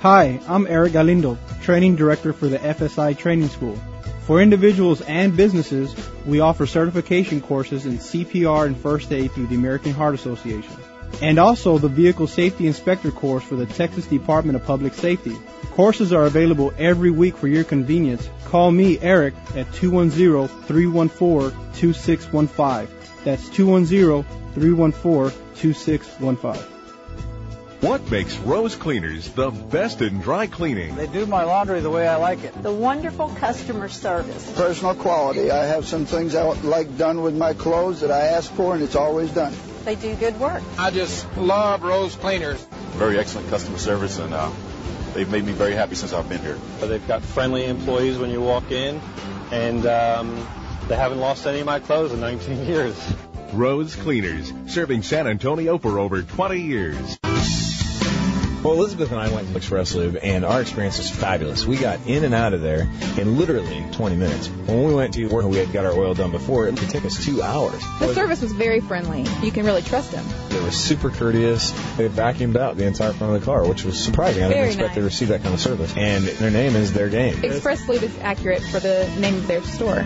Hi, I'm Eric Galindo, Training Director for the FSI Training School. For individuals and businesses, we offer certification courses in CPR and First Aid through the American Heart Association. And also the Vehicle Safety Inspector course for the Texas Department of Public Safety. Courses are available every week for your convenience. Call me, Eric, at 210-314-2615. That's 210-314-2615. What makes Rose Cleaners the best in dry cleaning? They do my laundry the way I like it. The wonderful customer service. Personal quality. I have some things I like done with my clothes that I ask for, and it's always done. They do good work. I just love Rose Cleaners. Very excellent customer service, and uh, they've made me very happy since I've been here. They've got friendly employees when you walk in, and um, they haven't lost any of my clothes in 19 years. Rose Cleaners, serving San Antonio for over 20 years. Well, Elizabeth and I went to Express Lube, and our experience was fabulous. We got in and out of there in literally 20 minutes. When we went to where we had got our oil done before, it could take us two hours. The service was very friendly. You can really trust them. They were super courteous. They vacuumed out the entire front of the car, which was surprising. I didn't Very expect nice. to receive that kind of service. And their name is their game. Express Lube is accurate for the name of their store.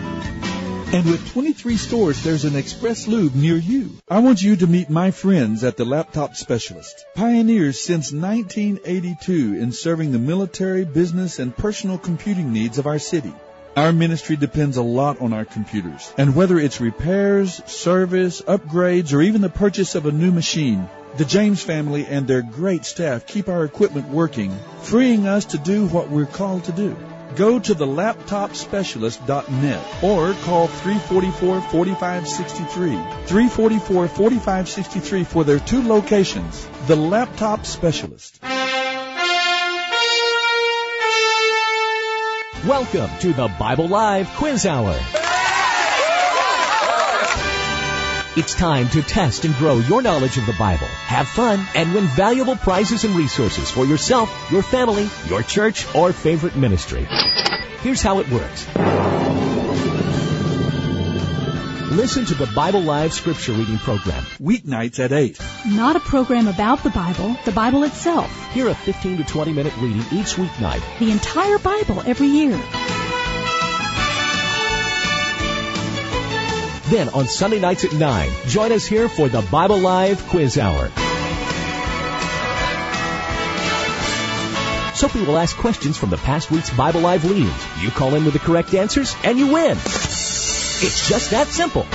And with 23 stores, there's an Express Lube near you. I want you to meet my friends at the Laptop Specialist. Pioneers since 1982 in serving the military, business, and personal computing needs of our city. Our ministry depends a lot on our computers. And whether it's repairs, service, upgrades, or even the purchase of a new machine, the James family and their great staff keep our equipment working, freeing us to do what we're called to do. Go to the laptopspecialist.net or call 344-4563. 344-4563 for their two locations. The Laptop Specialist. Welcome to the Bible Live Quiz Hour. It's time to test and grow your knowledge of the Bible, have fun, and win valuable prizes and resources for yourself, your family, your church, or favorite ministry. Here's how it works. Listen to the Bible Live Scripture Reading Program. Weeknights at 8. Not a program about the Bible, the Bible itself. Hear a 15 to 20 minute reading each weeknight. The entire Bible every year. Then on Sunday nights at 9, join us here for the Bible Live Quiz Hour. Soapy will ask questions from the past week's Bible Live leadings. You call in with the correct answers and you win. It's just that simple.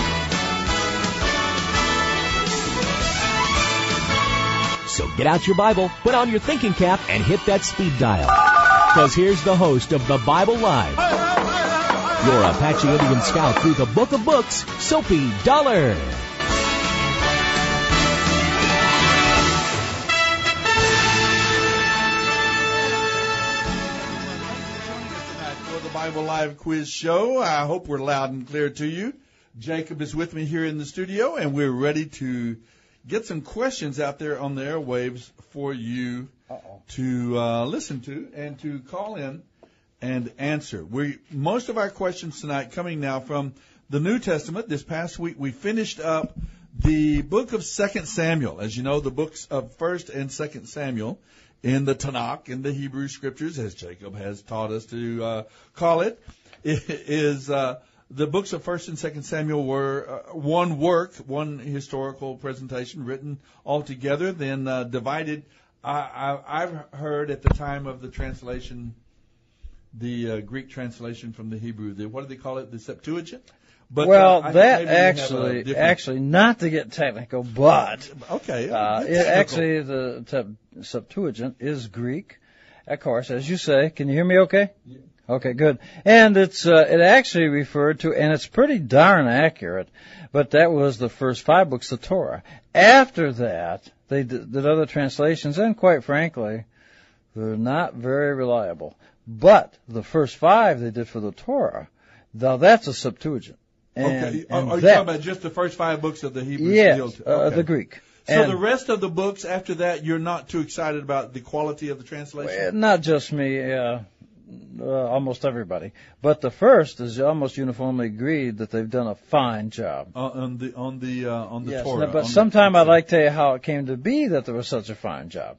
So get out your Bible, put on your thinking cap, and hit that speed dial. Because here's the host of the Bible Live, your Apache Indian scout through the Book of Books, Soapy Dollar. for the Bible Live Quiz Show. I hope we're loud and clear to you. Jacob is with me here in the studio, and we're ready to get some questions out there on the airwaves for you to uh, listen to and to call in and answer. We most of our questions tonight coming now from the New Testament. This past week we finished up the book of Second Samuel. As you know, the books of First and Second Samuel in the Tanakh, in the Hebrew Scriptures, as Jacob has taught us to uh, call it, is uh, the books of First and Second Samuel were uh, one work, one historical presentation written all together, then uh, divided. I, I've heard at the time of the translation, the uh, Greek translation from the Hebrew, the what do they call it, the Septuagint. But, well, uh, that maybe we have a actually, different- actually, not to get technical, but okay, uh, it actually the Sep- Septuagint is Greek. Of course, as you say, can you hear me? Okay. Okay, good. And it's uh, it actually referred to, and it's pretty darn accurate. But that was the first five books of Torah. After that, they did, did other translations, and quite frankly, they're not very reliable. But the first five they did for the Torah, now that's a Septuagint. And, okay. Are, and are you that, talking about just the first five books of the Hebrew? Yes, Guild? uh, the Greek. So And- the rest of the books after that, you're not too excited about the quality of the translation. Well, not just me, uh, uh, almost everybody. But the first is almost uniformly agreed that they've done a fine job. Uh, on the on the uh, on the yes, Torah. but sometime I'd like to tell you how it came to be that there was such a fine job.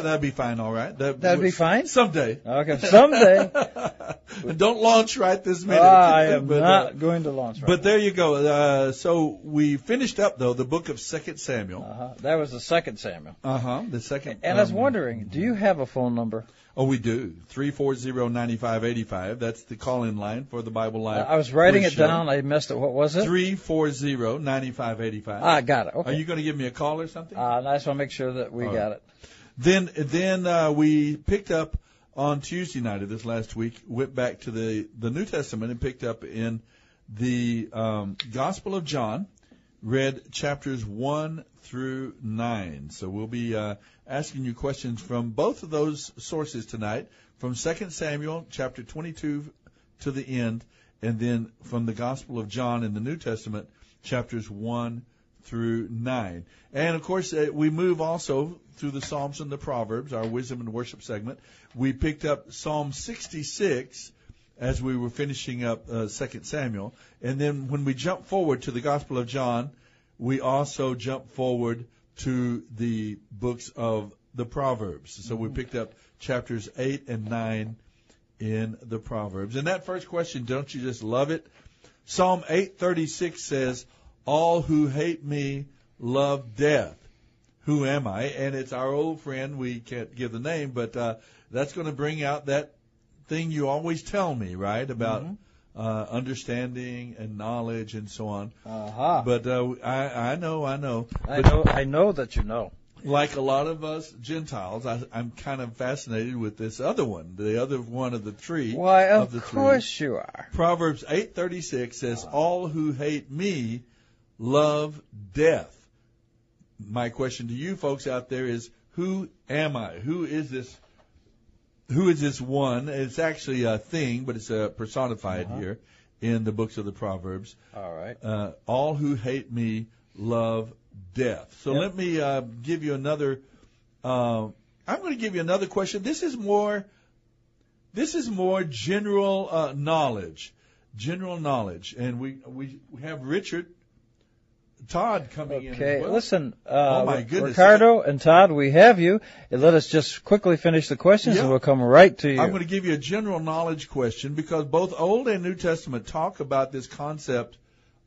Oh, that'd be fine. All right. That, That'd be fine? someday. Okay, someday. Don't launch right this minute. I am But, uh, not going to launch right But there you go. Uh, so we finished up though the book of Second Samuel. Uh-huh. That was the second Samuel. Uh huh. The second. And I was um, wondering, do you have a phone number? Oh, we do. Three four zero ninety five eighty five. That's the call-in line for the Bible Live. I was writing it show. down. I missed it. What was it? Three four zero ninety five eighty five. Ah, got it. Okay. Are you going to give me a call or something? Uh, I just want to make sure that we All got right. it. Then then uh, we picked up on Tuesday night of this last week. Went back to the the New Testament and picked up in the um, Gospel of John. Read chapters one through nine. So we'll be uh, asking you questions from both of those sources tonight. From Second Samuel chapter twenty two to the end, and then from the Gospel of John in the New Testament chapters one through 9. And of course, uh, we move also through the Psalms and the Proverbs, our wisdom and worship segment. We picked up Psalm 66 as we were finishing up uh, 2 Samuel. And then when we jump forward to the Gospel of John, we also jump forward to the books of the Proverbs. So we picked up chapters 8 and 9 in the Proverbs. And that first question, don't you just love it? Psalm 836 says, all who hate me love death. Who am I? And it's our old friend. We can't give the name, but uh, that's going to bring out that thing you always tell me, right? About uh, understanding and knowledge and so on. Uh-huh. But uh, I, I know, I know. I But know. I know that you know. like a lot of us Gentiles, I, I'm kind of fascinated with this other one, the other one of the three. Why, of, of course you are. Proverbs 8:36 says, "All who hate me love death." My question to you folks out there is, who am I? Who is this? Who is this one? It's actually a thing, but it's uh, personified Uh-huh. here in the books of the Proverbs. All right. Uh, all who hate me love death. So Yep. let me uh, give you another. Uh, I'm going to give you another question. This is more. This is more general uh, knowledge, general knowledge, and we we we have Richard Todd coming in. Okay, well. listen, uh, Oh, my goodness. Ricardo and Todd, we have you. And let us just quickly finish the questions, Yeah. and we'll come right to you. I'm going to give you a general knowledge question because both Old and New Testament talk about this concept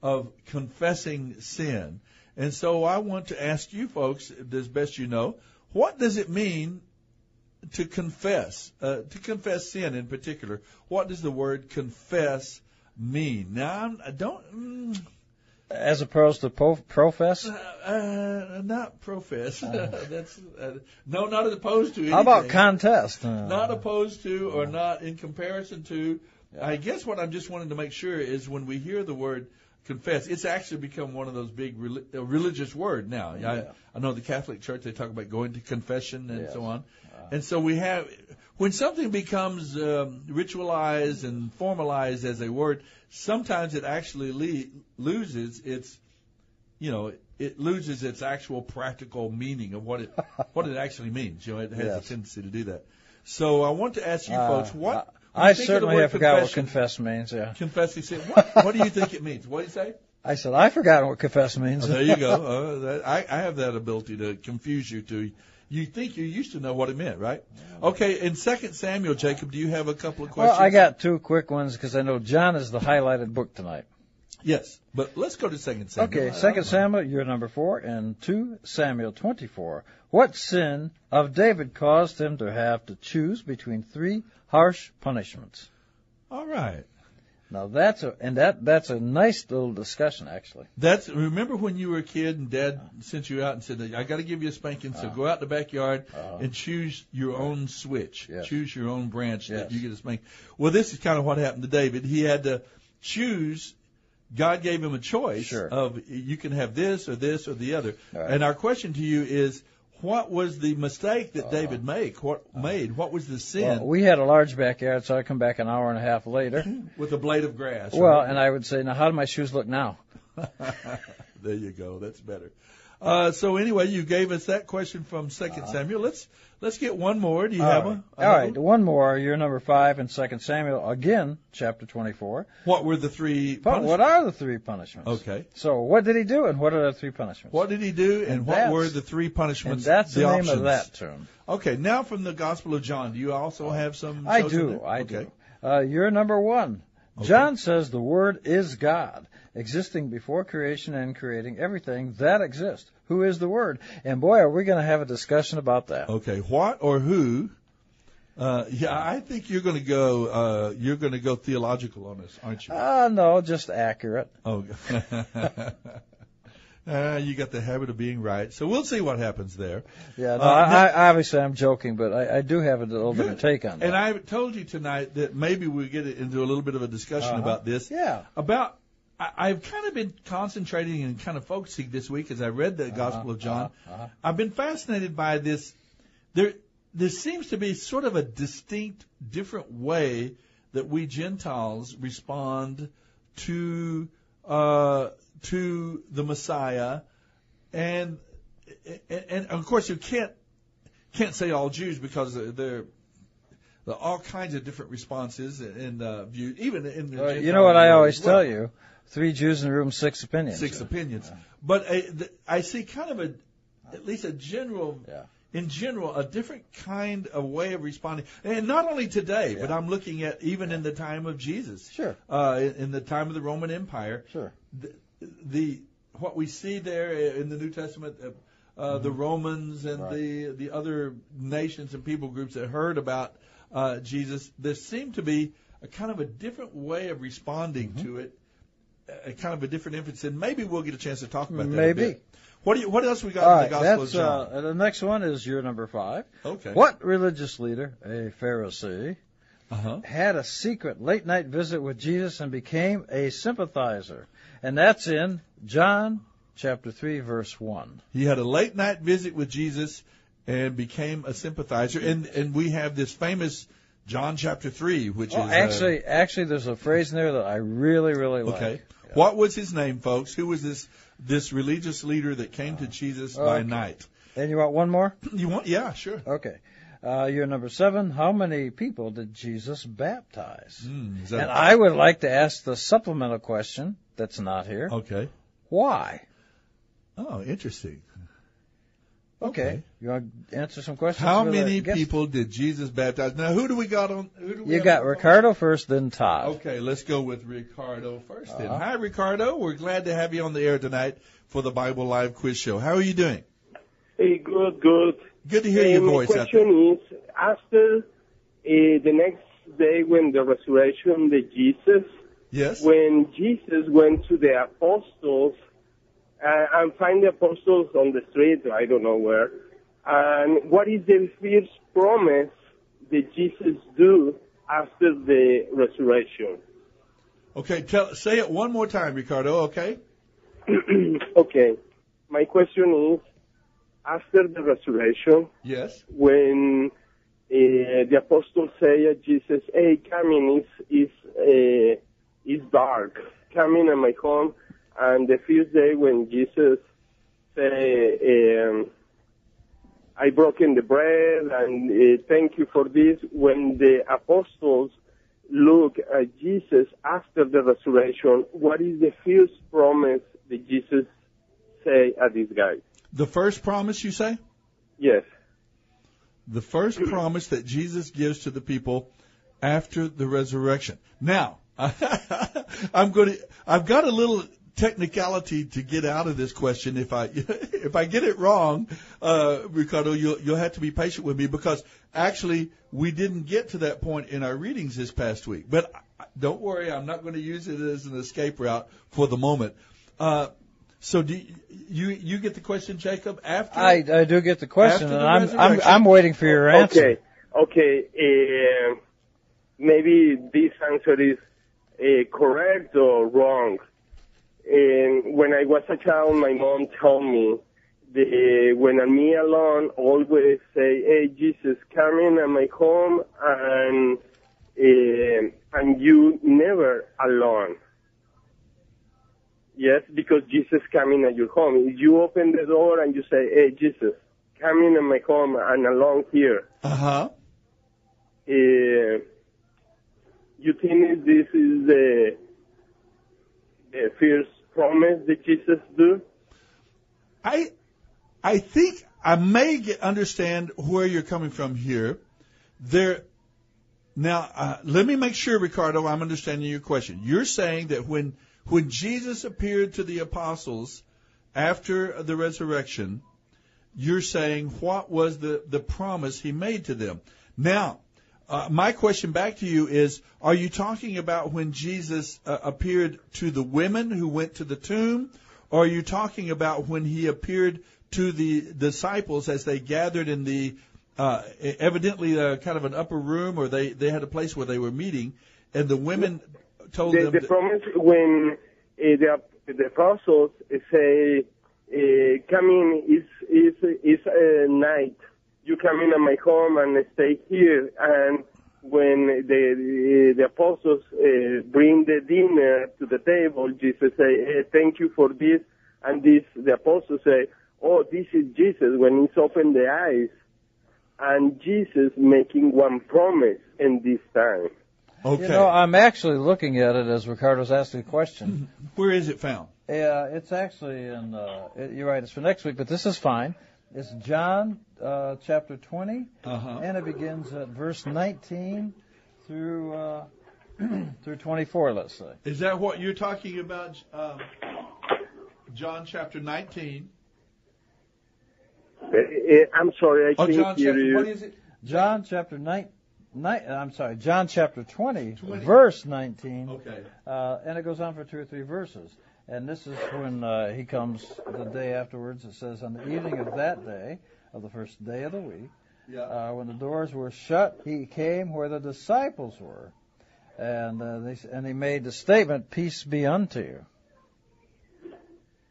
of confessing sin. And so I want to ask you folks, as best you know, what does it mean to confess, uh, to confess sin in particular? What does the word confess mean? Now, I'm, I don't, mm, As opposed to po- profess. uh, uh, not profess. That's uh, no, not as opposed to. Anything. How about contest? Uh, not opposed to or not in comparison to. I guess what I'm just wanting to make sure is when we hear the word confess, it's actually become one of those big uh, religious word now. Yeah. I, I know the Catholic Church they talk about going to confession and Yes. so on, and so we have when something becomes um, ritualized and formalized as a word, sometimes it actually le- loses its you know, it loses its actual practical meaning of what it what it actually means. You know, it has Yes. a tendency to do that. So I want to ask you uh, folks what. I, you I think of the certainly have forgot what confess means. Yeah. Confessing sin. What, what do you think it means? What do you say? I said I forgot what confess means. Oh, there you go. Uh, that, I, I have that ability to confuse you to. You think you used to know what it meant, right? Okay. In Second Samuel, Jacob, do you have a couple of questions? well? I got two quick ones because I know John is the highlighted book tonight. Yes, but let's go to Second Samuel. Okay, Second Samuel, you're number four, and two Samuel 24. What sin of David caused him to have to choose between three harsh punishments? All right. Now that's a and that that's a nice little discussion actually. That's remember when you were a kid and Dad sent you out and said, "I got to give you a spanking, so Uh-huh. go out in the backyard Uh-huh. and choose your own switch, Yes. choose your own branch Yes. that you get a spanking." Well, this is kind of what happened to David. He had to choose. God gave him a choice Sure. of you can have this or this or the other. Right. And our question to you is, what was the mistake that Uh-huh. David made? What made? What was the sin Well, we had a large backyard, so I come back an hour and a half later. with a blade of grass? well, right? and I would say, now how do my shoes look now? there you go. That's better. Uh, so anyway, you gave us that question from 2nd Uh-huh. Samuel. Let's let's get one more. Do you All have right. a? All right, one more. You're number five in Second Samuel again, chapter 24. What were the three? But what are the three punishments? Okay. So what did he do, and what are the three punishments? What did he do, and, And what were the three punishments? and that's the, name options? of that term. Okay, now from the Gospel of John, do you also have some? I do. I okay. do. Uh, you're number one. John says the Word is God, existing before creation and creating everything that exists. Who is the Word? And boy, are we going to have a discussion about that. Okay, what or who? Uh, yeah, I think you're going to go. Uh, you're going to go theological on this, aren't you? Ah, no, just accurate. Oh, uh, you got the habit of being right. So we'll see what happens there. Yeah, no, Uh, I, I, obviously I'm joking, but I, I do have a little different take on that. And I told you tonight that maybe we get into a little bit of a discussion Uh-huh. about this. Yeah. About I, I've kind of been concentrating and kind of focusing this week as I read the Gospel of John. uh-huh. I've been fascinated by this. There there seems to be sort of a distinct, different way that we Gentiles respond to uh, to the Messiah, and and, and of course you can't can't say all Jews because they're, they're there are all kinds of different responses and uh, views, even in the. You know what I always well. tell you? Three Jews in the room, six opinions. Six opinions, but I, the, I see kind of a, at least a general, Yeah. in general, a different kind of way of responding, and not only today, but I'm looking at even in the time of Jesus. Sure. Uh, in, in the time of the Roman Empire. Sure. The, the what we see there in the New Testament. Uh, uh, the Romans and Right. the the other nations and people groups that heard about uh, Jesus, there seemed to be a kind of a different way of responding Mm-hmm. to it, a kind of a different emphasis. And maybe we'll get a chance to talk about that. Maybe. What do you, What else we got All in right, the Gospel of John? uh, the next one is your number five. okay. What religious leader, a Pharisee, Uh-huh. had a secret late night visit with Jesus and became a sympathizer? And that's in John chapter 3 verse 1. He had a late night visit with Jesus and became a sympathizer. And and we have this famous John chapter three, which Well, is uh, actually actually there's a phrase in there that I really really like. okay. What was his name, folks? Who was this this religious leader that came to Jesus by night? And you want one more? You want? Yeah, sure. Okay. Uh, you're number seven. How many people did Jesus baptize? That And I would like to ask the supplemental question that's not here. okay. Why? Oh, interesting. Okay. You want to answer some questions? How with many guess? people did Jesus baptize? Now, who do we got on? Who do we You have got on? Ricardo first, then Todd. Okay, let's go with Ricardo first. Uh-huh. hi Ricardo. We're glad to have you on the air tonight for the Bible Live Quiz Show. How are you doing? Hey, good, good. Good to hear Hey, your my voice. out there. question is, after uh, the next day when the resurrection of Jesus, Yes. when Jesus went to the apostles, uh, and find the apostles on the street, I don't know where, and what is the first promise that Jesus do after the resurrection? Okay, tell say it one more time, Ricardo. Okay. okay, my question is, after the resurrection, Yes. when uh, the apostles say to Jesus, "Hey, come in, it's it's uh, it's dark. Come in at my home." And the first day when Jesus say, um, "I broken the bread and uh, thank you for this," when the apostles look at Jesus after the resurrection, what is the first promise that Jesus say at this guy? The first promise you say? Yes. The first promise that Jesus gives to the people after the resurrection. Now, I'm going to. I've got a little technicality to get out of this question. If I if I get it wrong, uh, Ricardo, you'll you'll have to be patient with me because actually we didn't get to that point in our readings this past week. But don't worry, I'm not going to use it as an escape route for the moment. Uh, so do you, you you get the question, Jacob? After I, I do get the question, After and the I'm, I'm. I'm waiting for your answer. Okay, okay. Uh, maybe this answer is uh, correct or wrong. And when I was a child, my mom told me the, when I'm me alone, always say, "Hey, Jesus, come in at my home, and uh, and you never alone." Yes, because Jesus coming at your home. If you open the door and you say, "Hey, Jesus, come in at my home and alone here," Uh huh. uh, you think this is the first promise that Jesus do? I I think I may get, understand where you're coming from here. There. Now, uh, let me make sure, Ricardo, I'm understanding your question. You're saying that when when Jesus appeared to the apostles after the resurrection, you're saying what was the the promise he made to them? Now, uh, my question back to you is: Are you talking about when Jesus uh, appeared to the women who went to the tomb, or are you talking about when he appeared to the disciples as they gathered in the uh, evidently uh, kind of an upper room, or they they had a place where they were meeting, and the women told The, them the that- promise when uh, the the apostles say, uh, "Come in, it's it's it's uh, night. You come in at my home and stay here." And when the the apostles uh, bring the dinner to the table, Jesus say, hey, "Thank you for this," and this the apostles say, "Oh, this is Jesus." When he's opened the eyes, and Jesus making one promise in this time. Okay. You know, I'm actually looking at it as Ricardo's asking the question. Where is it found? Yeah, it's actually in. Uh, it, you're right. It's for next week, but this is fine. It's John uh, chapter 20, Uh-huh. and it begins at verse 19 through uh, through 24. Let's say. Is that what you're talking about, um, John chapter 19? Uh, uh, I'm sorry, I Oh, can't John hear chapter, you. what is it? John chapter 9. Ni- I'm sorry, John chapter 20, 20. verse 19. Okay. Uh, and it goes on for two or three verses. And this is when uh, he comes the day afterwards. It says, On the evening of that day, of the first day of the week, Yeah. uh, when the doors were shut, he came where the disciples were. And, uh, they, and he made the statement, Peace be unto you.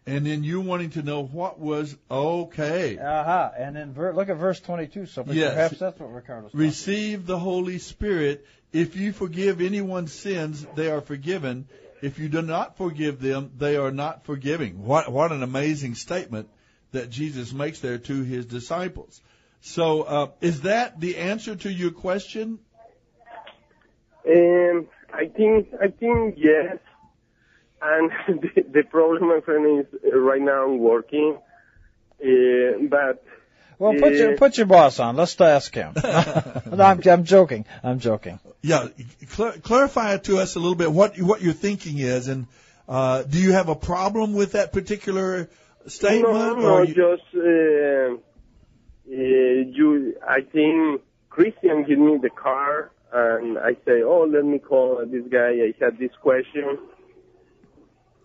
And then you wanting to know what was okay. Aha. And then ver- look at verse 22. So Yes. perhaps that's what Ricardo's talking Receive the Holy Spirit. If you forgive anyone's sins, they are forgiven. If you do not forgive them, they are not forgiving. What what an amazing statement that Jesus makes there to his disciples. So, uh, is that the answer to your question? Um, I think I think yes. And the, the problem, my friend, is uh, right now I'm working, uh, but Well, put your put your boss on. Let's ask him. no, I'm, I'm joking. I'm joking. Yeah, cl- clarify it to us a little bit what what your thinking is, and uh, do you have a problem with that particular statement? No, no, or you- just uh, uh, you. I think Christian give me the car, and I say, "Oh, let me call this guy. I had this question."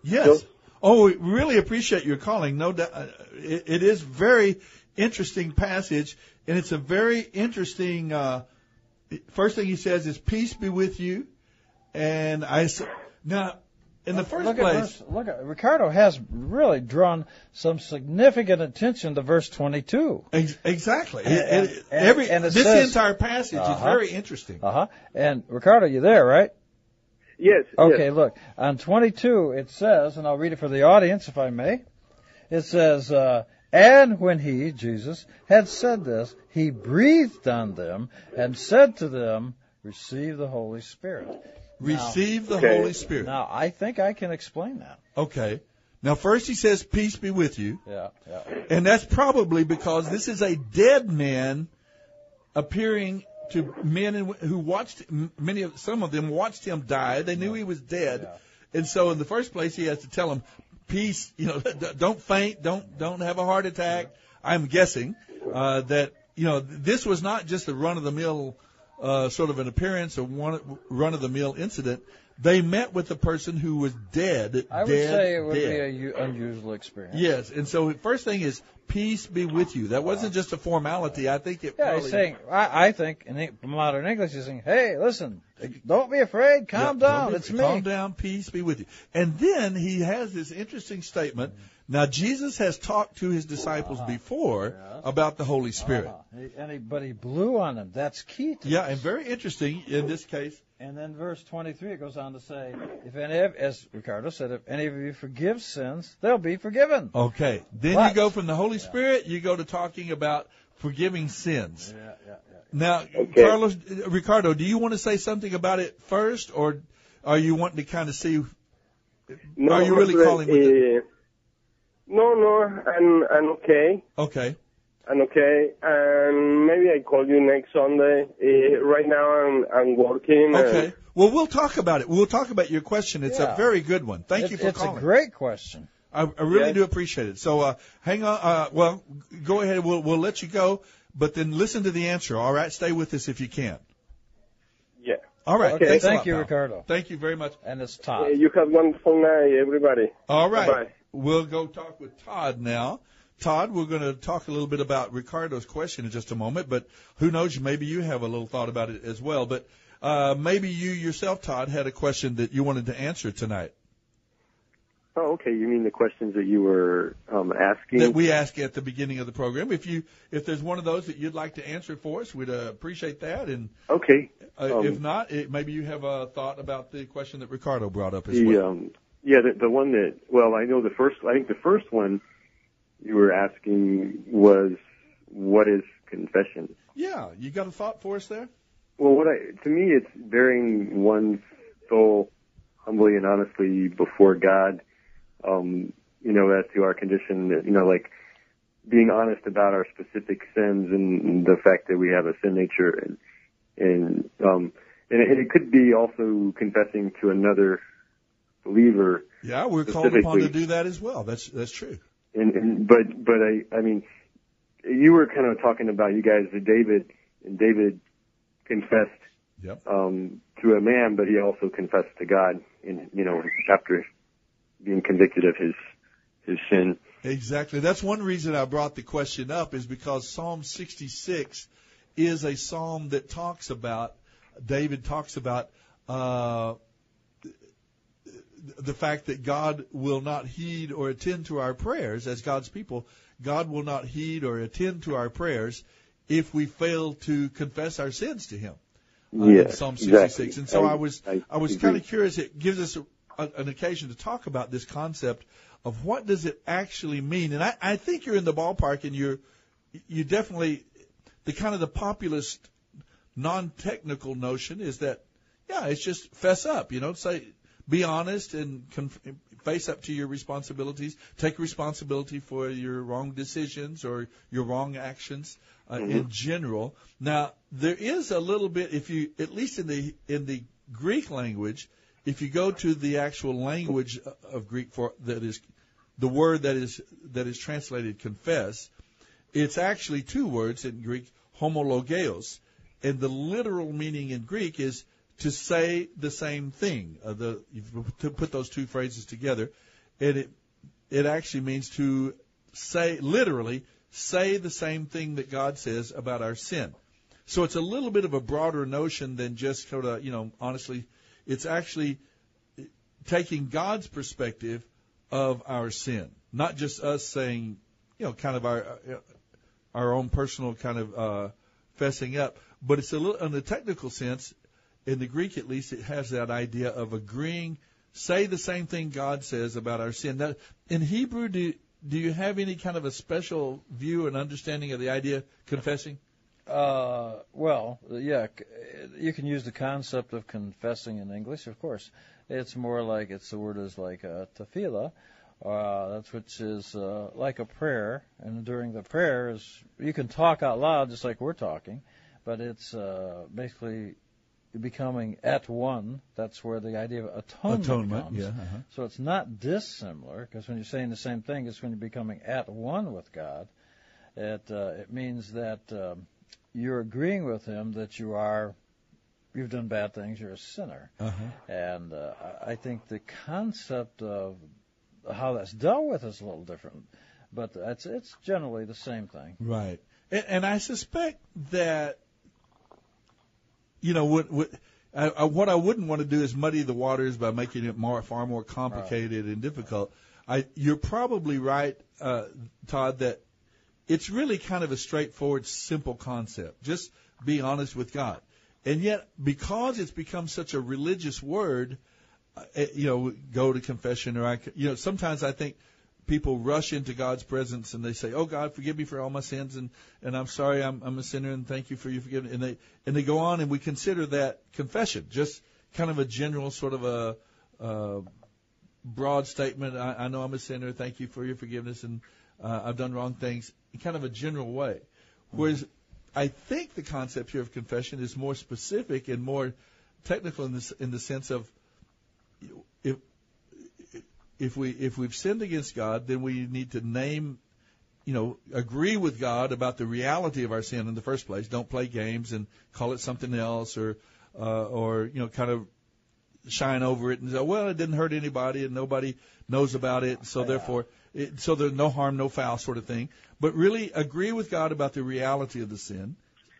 Yes. Oh, we really appreciate your calling. No doubt, uh, it, it is very interesting passage, and it's a very interesting. Uh, first thing he says is, "Peace be with you," and I s- now in the first look place. At verse, look at Ricardo has really drawn some significant attention to verse 22. Ex- exactly. And- It- it- and- every and it this says- entire passage is Uh-huh. very interesting. Uh huh. And Ricardo, you there, right? Yes. Okay, yes. look. On 22, it says, and I'll read it for the audience if I may. It says, uh, And when he, Jesus, had said this, he breathed on them and said to them, Receive the Holy Spirit. Receive the Okay. Holy Spirit. Now, I think I can explain that. Okay. Now, first he says, "Peace be with you." Yeah, yeah. And that's probably because this is a dead man appearing to men who watched many of some of them watched him die. They knew he was dead, and so in the first place he has to tell them, peace. You know, don't faint. Don't don't have a heart attack. I'm guessing uh, that you know this was not just a run of the mill uh, sort of an appearance or one run of the mill incident. They met with the person who was dead. I would dead, say it would dead. be a u- unusual experience. Yes, and so first thing is peace be with you. That wasn't just a formality. I think it. Yeah, probably, he's saying, I, I think in modern English, he's saying, hey, listen, don't be afraid, calm Yeah, down, be- it's me. Calm down, peace be with you. And then he has this interesting statement. Now Jesus has talked to his disciples before about the Holy Spirit. Uh-huh. He- but he blew on them. That's key to Yeah, this. and very interesting in this case. And then verse 23, it goes on to say, if any of, as Ricardo said, if any of you forgive sins, they'll be forgiven. Okay, then But- you go from the Holy Spirit, you go to talking about forgiving sins. Yeah, yeah, yeah. Now, Okay. Carlos, Ricardo, do you want to say something about it first, or are you wanting to kind of see? No, are you really but, calling with it? uh, No, no, I'm I'm okay. Okay. I'm okay, and maybe I call you next Sunday. Uh, right now, I'm I'm working. Okay. Well, we'll talk about it. We'll talk about your question. It's Yeah. a very good one. Thank It's- you for it's calling. a great question. I, I really Yes. do appreciate it. So, uh, hang on. Uh, well, go ahead. We'll we'll let you go, but then listen to the answer. All right. Stay with us if you can. Yeah. All right. Okay, Thanks thank lot, you, pal. Ricardo. Thank you very much. And it's Uh, Todd. you have wonderful night, everybody. All right. Bye-bye. We'll go talk with Todd now. Todd, we're going to talk a little bit about Ricardo's question in just a moment, but who knows, maybe you have a little thought about it as well. But uh, maybe you yourself, Todd, had a question that you wanted to answer tonight Oh, okay. You mean the questions that you were um, asking? that we asked at the beginning of the program. If you, if there's one of those that you'd like to answer for us, we'd uh, appreciate that. And okay. uh, Um, if not, it, maybe you have a thought about the question that Ricardo brought up as the well. um, yeah, the, the one that well, I know the first. I think the first one you were asking was what is confession? yeah, you got a thought for us there? Well, what I to me, it's bearing one's soul humbly and honestly before God. Um, you know, as to our condition, you know, like being honest about our specific sins and the fact that we have a sin nature, and and um, and it, and it could be also confessing to another believer. Yeah, we're called upon to do that as well. That's that's true. And, and but but I I mean, you were kind of talking about you guys, that David, and David confessed Yep. um, to a man, but he also confessed to God. In you know after being convicted of his his sin. Exactly. That's one reason I brought the question up is because Psalm 66 is a psalm that talks about David talks about uh, the fact that God will not heed or attend to our prayers as God's people. God will not heed or attend to our prayers if we fail to confess our sins to Him. uh, Psalm 66. exactly. And so I- I, was I I, was kind of curious. It gives us a, a, an occasion to talk about this concept of what does it actually mean. And I, I think you're in the ballpark, and you're you definitely the kind of the populist, non-technical notion is that yeah, it's just fess up. You know, say be honest and conf- face up to your responsibilities. Take responsibility for your wrong decisions or your wrong actions uh, in general. Now, there is a little bit, if you, at least in the in the Greek language, if you go to the actual language of Greek for that is the word that is that is translated confess, it's actually two words in Greek, homologeos, and the literal meaning in Greek is to say the same thing. Uh, the to put those two phrases together, and it it actually means to say literally say the same thing that God says about our sin. So it's a little bit of a broader notion than just sort of you know honestly, it's actually taking God's perspective of our sin, not just us saying you know kind of our our own personal kind of uh, fessing up, but it's a little in the technical sense in the Greek at least, it has that idea of agreeing, say the same thing God says about our sin. Now, in Hebrew, do do you have any kind of a special view and understanding of the idea confessing? Uh, well, yeah, you can use the concept of confessing in English, of course. It's more like it's the word is like uh, tefillah, uh, that's which is uh, like a prayer, and during the prayer is you can talk out loud just like we're talking, but it's uh, basically becoming at one. That's where the idea of atonement, Atonement, comes. yeah, uh-huh. So it's not dissimilar because when you're saying the same thing, it's when you're becoming at one with God. It uh, it means that um, you're agreeing with Him that you are you've done bad things, you're a sinner, Uh-huh. and uh, I I think the concept of how that's dealt with is a little different, but it's it's generally the same thing. Right. And, and I suspect that, you know, what, what, I, I, what I wouldn't want to do is muddy the waters by making it more, far more complicated and difficult. I, you're probably right, uh, Todd, that it's really kind of a straightforward, simple concept. Just be honest with God. And yet, because it's become such a religious word, uh, you know, go to confession or I, you know, sometimes I think people rush into God's presence and they say, "Oh God, forgive me for all my sins and and I'm sorry, I'm I'm a sinner and thank you for your forgiveness." And they and they go on and we consider that confession, just kind of a general sort of a uh, broad statement. I, I know I'm a sinner. Thank you for your forgiveness and uh, I've done wrong things. In kind of a general way, whereas I think the concept here of confession is more specific and more technical in this in the sense of if if we if we've sinned against God, then we need to name, you know, agree with God about the reality of our sin in the first place. Don't play games and call it something else, or uh, or you know, kind of shine over it and say, well, it didn't hurt anybody and nobody knows about it, so therefore, it, so there's no harm, no foul sort of thing. But really agree with God about the reality of the sin.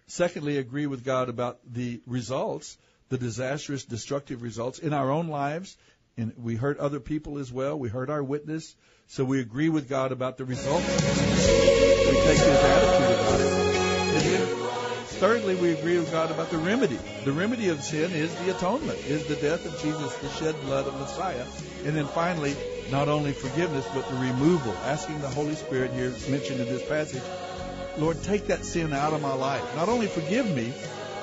Secondly, agree with God about the results, the disastrous, destructive results in our own lives. And we hurt other people as well. We hurt our witness. So we agree with God about the results. We take His attitude about it. And thirdly, we agree with God about the remedy. The remedy of sin is the atonement, is the death of Jesus, the shed blood of Messiah. And then finally, not only forgiveness, but the removal, asking the Holy Spirit here mentioned in this passage, Lord, take that sin out of my life. Not only forgive me,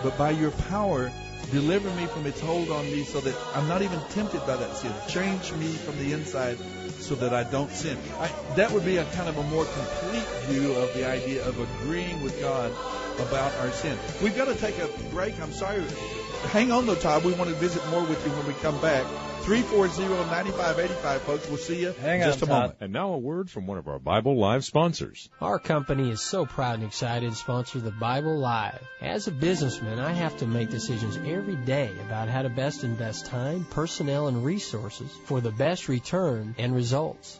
but by your power, deliver me from its hold on me so that I'm not even tempted by that sin. Change me from the inside so that I don't sin. I, that would be a kind of a more complete view of the idea of agreeing with God about our sin. We've got to take a break. I'm sorry. Hang on though, Todd. We want to visit more with you when we come back. 340-9585, folks. We'll see you Hang in just on, a moment. And now a word from one of our Bible Live sponsors. Our company is so proud and excited to sponsor the Bible Live. As a businessman, I have to make decisions every day about how to best invest time, personnel, and resources for the best return and results.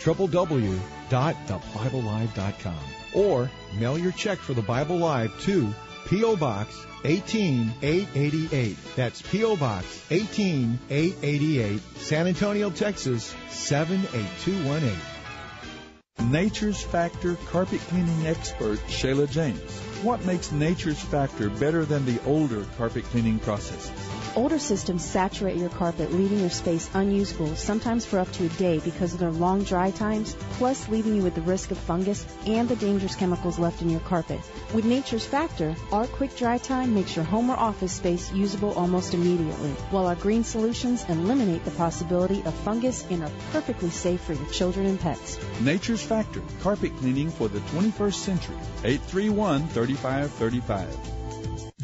www.thebiblelive.com or mail your check for the Bible Live to P.O. Box 18888. That's P.O. Box 18888, San Antonio, Texas 78218. Nature's Factor carpet cleaning expert Shayla James. What makes Nature's Factor better than the older carpet cleaning processes? Older systems saturate your carpet, leaving your space unusable, sometimes for up to a day because of their long dry times, plus leaving you with the risk of fungus and the dangerous chemicals left in your carpet. With Nature's Factor, our quick dry time makes your home or office space usable almost immediately, while our green solutions eliminate the possibility of fungus and are perfectly safe for your children and pets. Nature's Factor carpet cleaning for the 21st century. 831 3535.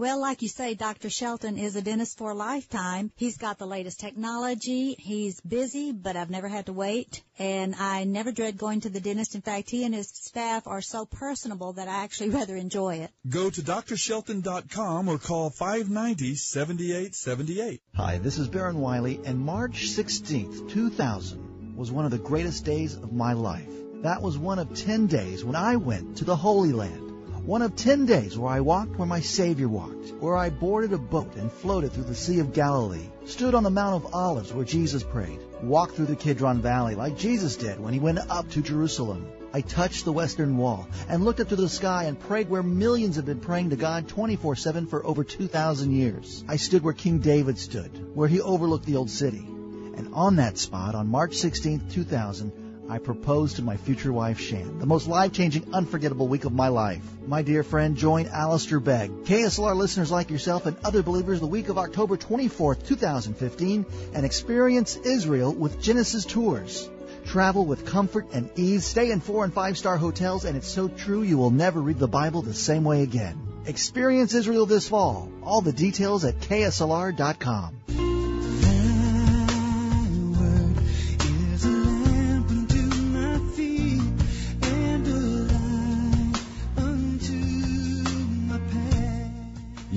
Well, like you say, Dr. Shelton is a dentist for a lifetime. He's got the latest technology. He's busy, but I've never had to wait. And I never dread going to the dentist. In fact, he and his staff are so personable that I actually rather enjoy it. Go to drshelton.com or call 590-7878. Hi, this is Baron Wiley, and March 16th, 2000 was one of the greatest days of my life. That was one of 10 days when I went to the Holy Land. One of ten days where I walked where my Savior walked, where I boarded a boat and floated through the Sea of Galilee, stood on the Mount of Olives where Jesus prayed, walked through the Kidron Valley like Jesus did when he went up to Jerusalem. I touched the western wall and looked up to the sky and prayed where millions have been praying to God 24-7 for over 2,000 years. I stood where King David stood, where he overlooked the old city. And on that spot, on March 16, 2000, I proposed to my future wife, Shan. The most life-changing, unforgettable week of my life. My dear friend, join Alistair Begg, KSLR listeners like yourself, and other believers the week of October 24th, 2015, and experience Israel with Genesis Tours. Travel with comfort and ease, stay in four and five star hotels, and it's so true you will never read the Bible the same way again. Experience Israel this fall. All the details at KSLR.com.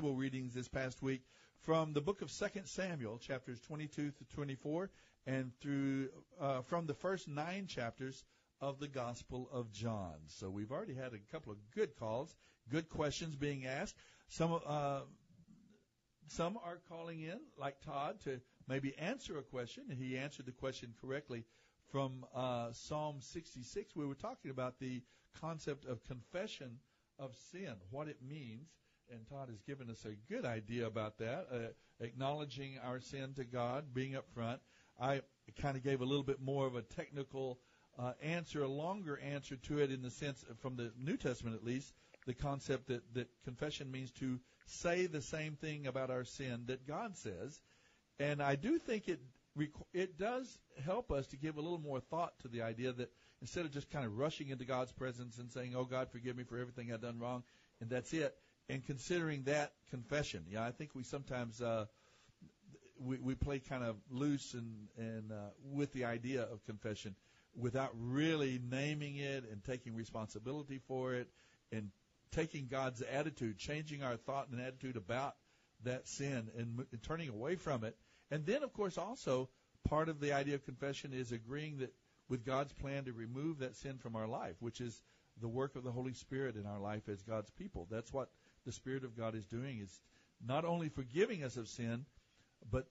Bible readings this past week from the book of 2 Samuel, chapters 22 to 24, and through uh, from the first nine chapters of the Gospel of John. So we've already had a couple of good calls, good questions being asked. Some uh, some are calling in, like Todd, to maybe answer a question, he answered the question correctly from uh, Psalm 66. We were talking about the concept of confession of sin, what it means, and Todd has given us a good idea about that, uh, acknowledging our sin to God, being up front. I kind of gave a little bit more of a technical uh, answer, a longer answer to it in the sense, from the New Testament at least, the concept that, that confession means to say the same thing about our sin that God says. And I do think it it does help us to give a little more thought to the idea that instead of just kind of rushing into God's presence and saying, "Oh God, forgive me for everything I've done wrong," and that's it, and considering that confession. Yeah, I think we sometimes uh, we we play kind of loose and and uh, with the idea of confession without really naming it and taking responsibility for it and taking God's attitude, changing our thought and attitude about that sin and, and turning away from it. And then, of course, also part of the idea of confession is agreeing that with God's plan to remove that sin from our life, which is the work of the Holy Spirit in our life as God's people. That's what the Spirit of God is doing is not only forgiving us of sin, but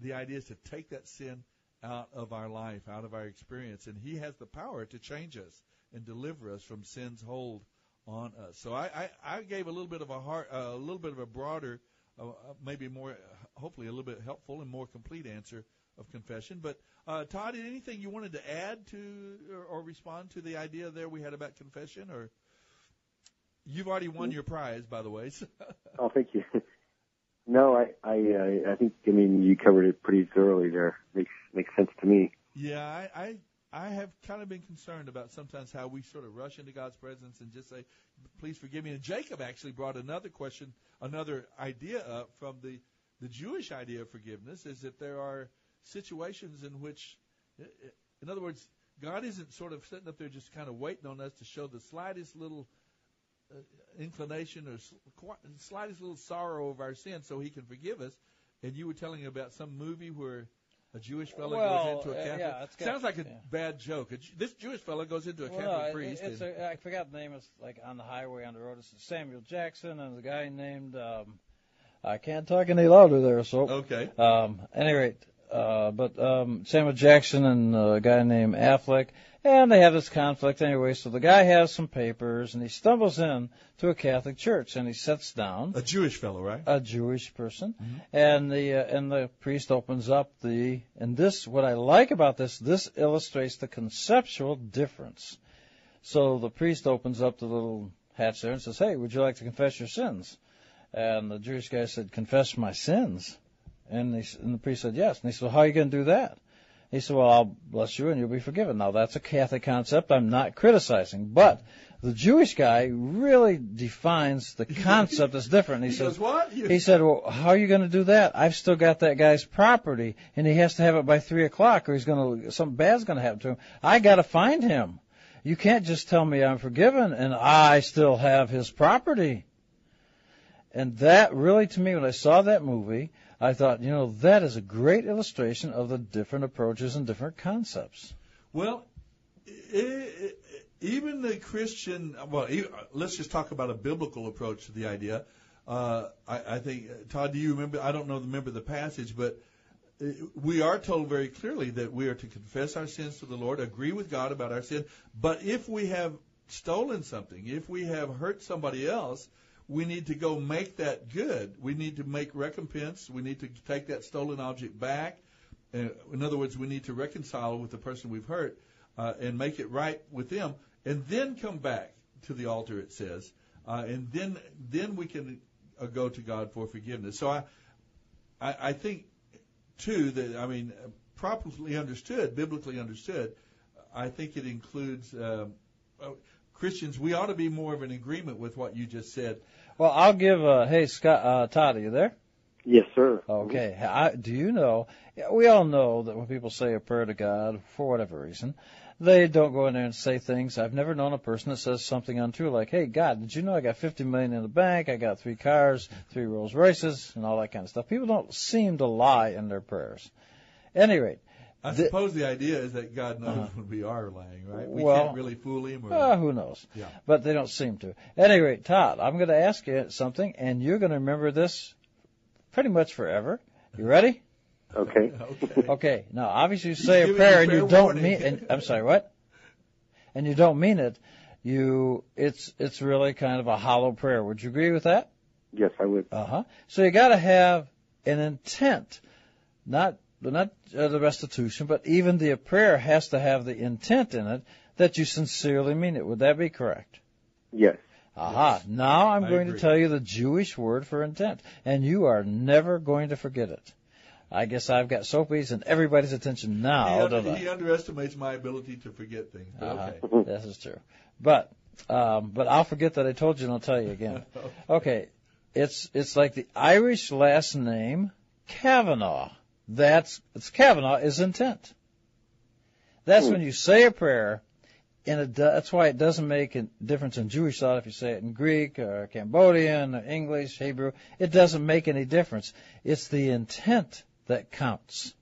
the idea is to take that sin out of our life, out of our experience, and He has the power to change us and deliver us from sin's hold on us. So I, I, I gave a little bit of a heart, uh, a little bit of a broader, uh, uh, maybe more, hopefully a little bit helpful and more complete answer of confession. But uh, Todd, anything you wanted to add to or, or respond to the idea there we had about confession, or you've already won your prize, by the way. so- Oh, thank you. No, I, I, uh, I think, I mean, you covered it pretty thoroughly there. Makes makes sense to me. Yeah, I, I I have kind of been concerned about sometimes how we sort of rush into God's presence and just say, "Please forgive me." And Jacob actually brought another question, another idea up from the the Jewish idea of forgiveness is that there are situations in which, in other words, God isn't sort of sitting up there just kind of waiting on us to show the slightest little inclination or s- qu- slightest little sorrow of our sin so He can forgive us. And you were telling about some movie where a Jewish fellow Well, goes into a uh, yeah, got- sounds like a yeah. bad joke. This Jewish fellow goes into a Well, Catholic no, priest. it's and, a, I forgot the name. It's like on the highway on the road. It's Samuel Jackson and a guy named um, I can't talk any louder there. So Okay. Um, at any rate, uh, but um, Samuel Jackson and a guy named Affleck, and they have this conflict anyway. So the guy has some papers and he stumbles in to a Catholic church and he sits down. a Jewish fellow, right? A Jewish person, and the uh, and the priest opens up the and this what I like about this this illustrates the conceptual difference. So the priest opens up the little hatch there and says, "Hey, would you like to confess your sins?" And the Jewish guy said, "Confess my sins." And, he, s- and the priest said, "Yes." And he said, "How are you going to do that?" He said, well, I'll bless you and you'll be forgiven. Now that's a Catholic concept. I'm not criticizing, but the Jewish guy really defines the concept as different. He, He says, "What?" You- He said, well, how are you going to do that? I've still got that guy's property and he has to have it by three o'clock or he's going to, something bad's going to happen to him. I got to find him. You can't just tell me I'm forgiven and I still have his property. And that really, to me, when I saw that movie, I thought, you know, that is a great illustration of the different approaches and different concepts. Well, even the Christian, well, let's just talk about a biblical approach to the idea. Uh, I, I think, Todd, do you remember? I don't know, remember the passage, but uh, we are told very clearly that we are to confess our sins to the Lord, agree with God about our sin. But if we have stolen something, if we have hurt somebody else, we need to go make that good. We need to make recompense. We need to take that stolen object back. Uh, in other words, we need to reconcile with the person we've hurt uh, and make it right with them, and then come back to the altar. It says, uh, and then then we can uh, go to God for forgiveness. So I, I, I think too that I mean, properly understood, biblically understood, I think it includes. Um, uh, Christians, we ought to be more of an agreement with what you just said. Well, I'll give, uh, hey, Scott, uh, Todd, are you there? Yes, sir. Okay. I, do you know? We all know that when people say a prayer to God for whatever reason, they don't go in there and say things. I've never known a person that says something untrue, like, "Hey, God, did you know I got 50 million in the bank? I got three cars, three Rolls Royces, and all that kind of stuff." People don't seem to lie in their prayers. At any rate, I the- suppose the idea is that God knows Uh-huh. when we are lying, right? We Well, can't really fool him. Or, Uh, who knows? Yeah. But they don't seem to. At any rate, Todd, I'm going to ask you something, and you're going to remember this pretty much forever. You ready? Okay. Okay. Okay. Now, obviously, you say a prayer you and you fair don't warning. mean. And, I'm sorry, what? And you don't mean it. You, it's it's really kind of a hollow prayer. Would you agree with that? Yes, I would. Uh huh. So you got to have an intent, not not uh, the restitution, but even the prayer has to have the intent in it that you sincerely mean it. Would that be correct? Yes. Aha. Now I'm I going agree. to tell you the Jewish word for intent, and you are never going to forget it. I guess I've got Soapy's and everybody's attention now, he, don't under, I? he underestimates my ability to forget things. But Uh-huh. okay. This is true. But um, but I'll forget that I told you and I'll tell you again. Okay. It's it's like the Irish last name Kavanaugh. That's it's Kavanaugh is intent. That's hmm. when you say a prayer and it, that's why it doesn't make a difference in Jewish thought if you say it in Greek or Cambodian or English, Hebrew. It doesn't make any difference. It's the intent that counts.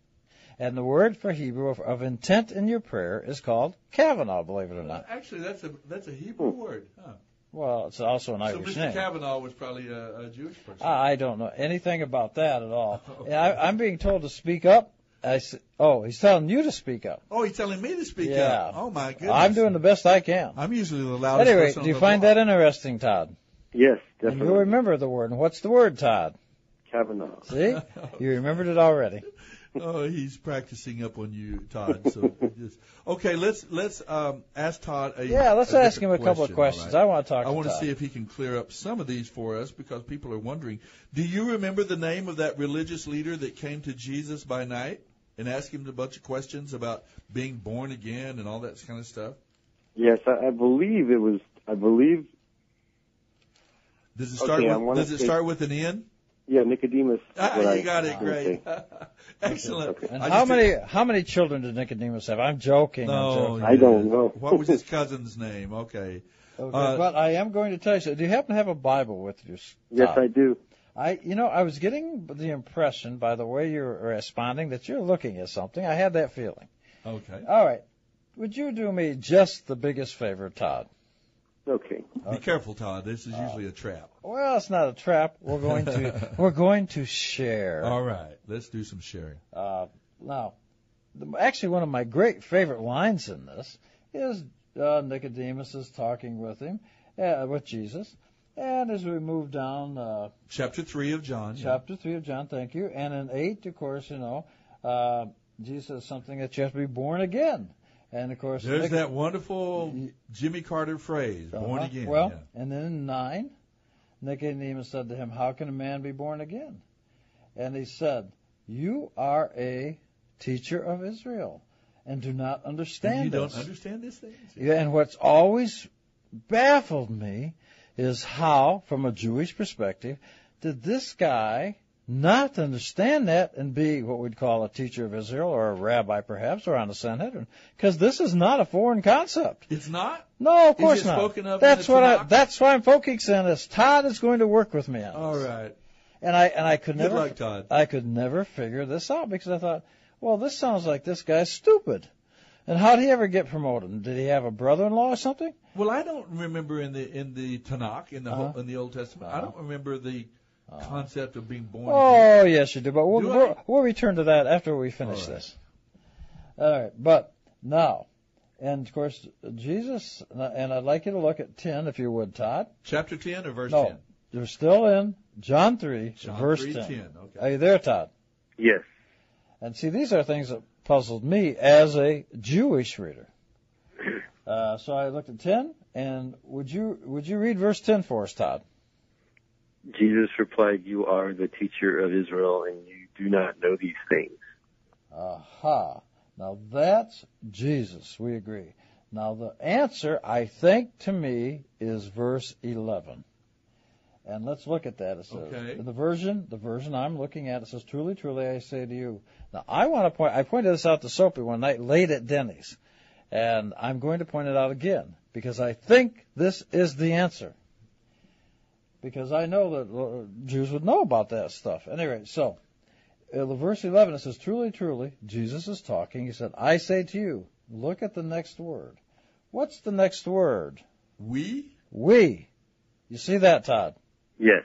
And the word for Hebrew of, of intent in your prayer is called Kavanaugh, believe it or not. Actually, that's a that's a Hebrew hmm. word. Huh. Well, it's also an Irish So Mr. name. Kavanaugh was probably a, a Jewish person. I I don't know anything about that at all. I, I'm being told to speak up. I s oh, he's telling you to speak up. oh, he's telling me to speak yeah. up. Oh my goodness. I'm doing the best I can. I'm usually the loudest Anyway, person do you on the find block. that interesting, Todd? Yes, And definitely. you'll remember the word. And what's the word, Todd? Kavanaugh. See? You remembered it already. Oh, he's practicing up on you, Todd. So just, okay, let's let's um, ask Todd a Yeah, let's a ask him a different couple of questions. all I want to talk I to want to Todd. see if he can clear up some of these for us because people are wondering. Do you remember the name of that religious leader that came to Jesus by night and asked him a bunch of questions about being born again and all that kind of stuff? Yes, I, I believe it was. I believe. Does it start Okay, with Does it say- start with an N? Yeah, Nicodemus. Ah, you I got it. gonna Great. Excellent. Okay. And how just many how many children did Nicodemus have? I'm joking. I'm No, joking. I don't know. What was his cousin's name? Okay. Okay, Uh, but I am going to tell you. so- Do you happen to have a Bible with you? Yes, I do. I, you know, I was getting the impression by the way you're responding that you're looking at something. I had that feeling. Okay. All right. Would you do me just the biggest favor, Todd? Okay. Be careful, Todd. This is usually a trap. Well, it's not a trap. We're going to we're going to share. All right. Let's do some sharing. Uh, now, the, actually, one of my great favorite lines in this is uh, Nicodemus is talking with him, uh, with Jesus, and as we move down uh, Chapter 3 of John. yeah. chapter three of John, thank you, and in eight, of course, you know, uh, Jesus says something that you have to be born again, and of course, There's Nic- that wonderful Jimmy Carter phrase, born Uh-huh. again. Well, yeah. and then in nine, Nicodemus said to him, How can a man be born again? And he said, You are a teacher of Israel, and do not understand And you this. don't understand these things? Yeah, and what's always baffled me is how, from a Jewish perspective, did this guy not to understand that and be what we'd call a teacher of Israel or a rabbi perhaps or on the Sanhedrin? Because this is not a foreign concept. It's not? No, of course not. spoken of in that's the what I. Tanakh? That's why I'm focusing on this. Todd is going to work with me on this. All right. And I and I could Good never luck, Todd. I could never figure this out because I thought, well, this sounds like this guy's stupid. And how did he ever get promoted? Did he have a brother-in-law or something? Well, I don't remember in the in the Tanakh in the Uh-huh. in the Old Testament. I don't remember the concept of being born. again. Oh, yes, you do. But we'll, Do we'll, we'll return to that after we finish All right. this. All right. But now, and of course, Jesus, and I'd like you to look at 10, if you would, Todd. Chapter ten or verse no, ten? you're still in John 3, John verse 3, 10. 10, okay. Are you there, Todd? Yes. And see, these are things that puzzled me as a Jewish reader. Uh, so I looked at 10, and would you would you read verse 10 for us, Todd? Jesus replied, You are the teacher of Israel, and you do not know these things. Aha. Now that's Jesus. We agree. Now the answer, I think, to me, is verse 11. And let's look at that. It says, Okay. in the version, the version I'm looking at, it says, "Truly, truly, I say to you." Now I want to point. I pointed this out to Soapy one night, late at Denny's, and I'm going to point it out again because I think this is the answer. Because I know that Jews would know about that stuff. Anyway, so uh, the verse 11 it says, "Truly, truly, Jesus is talking." He said, "I say to you." Look at the next word. What's the next word? We? We. You see that, Todd? Yes.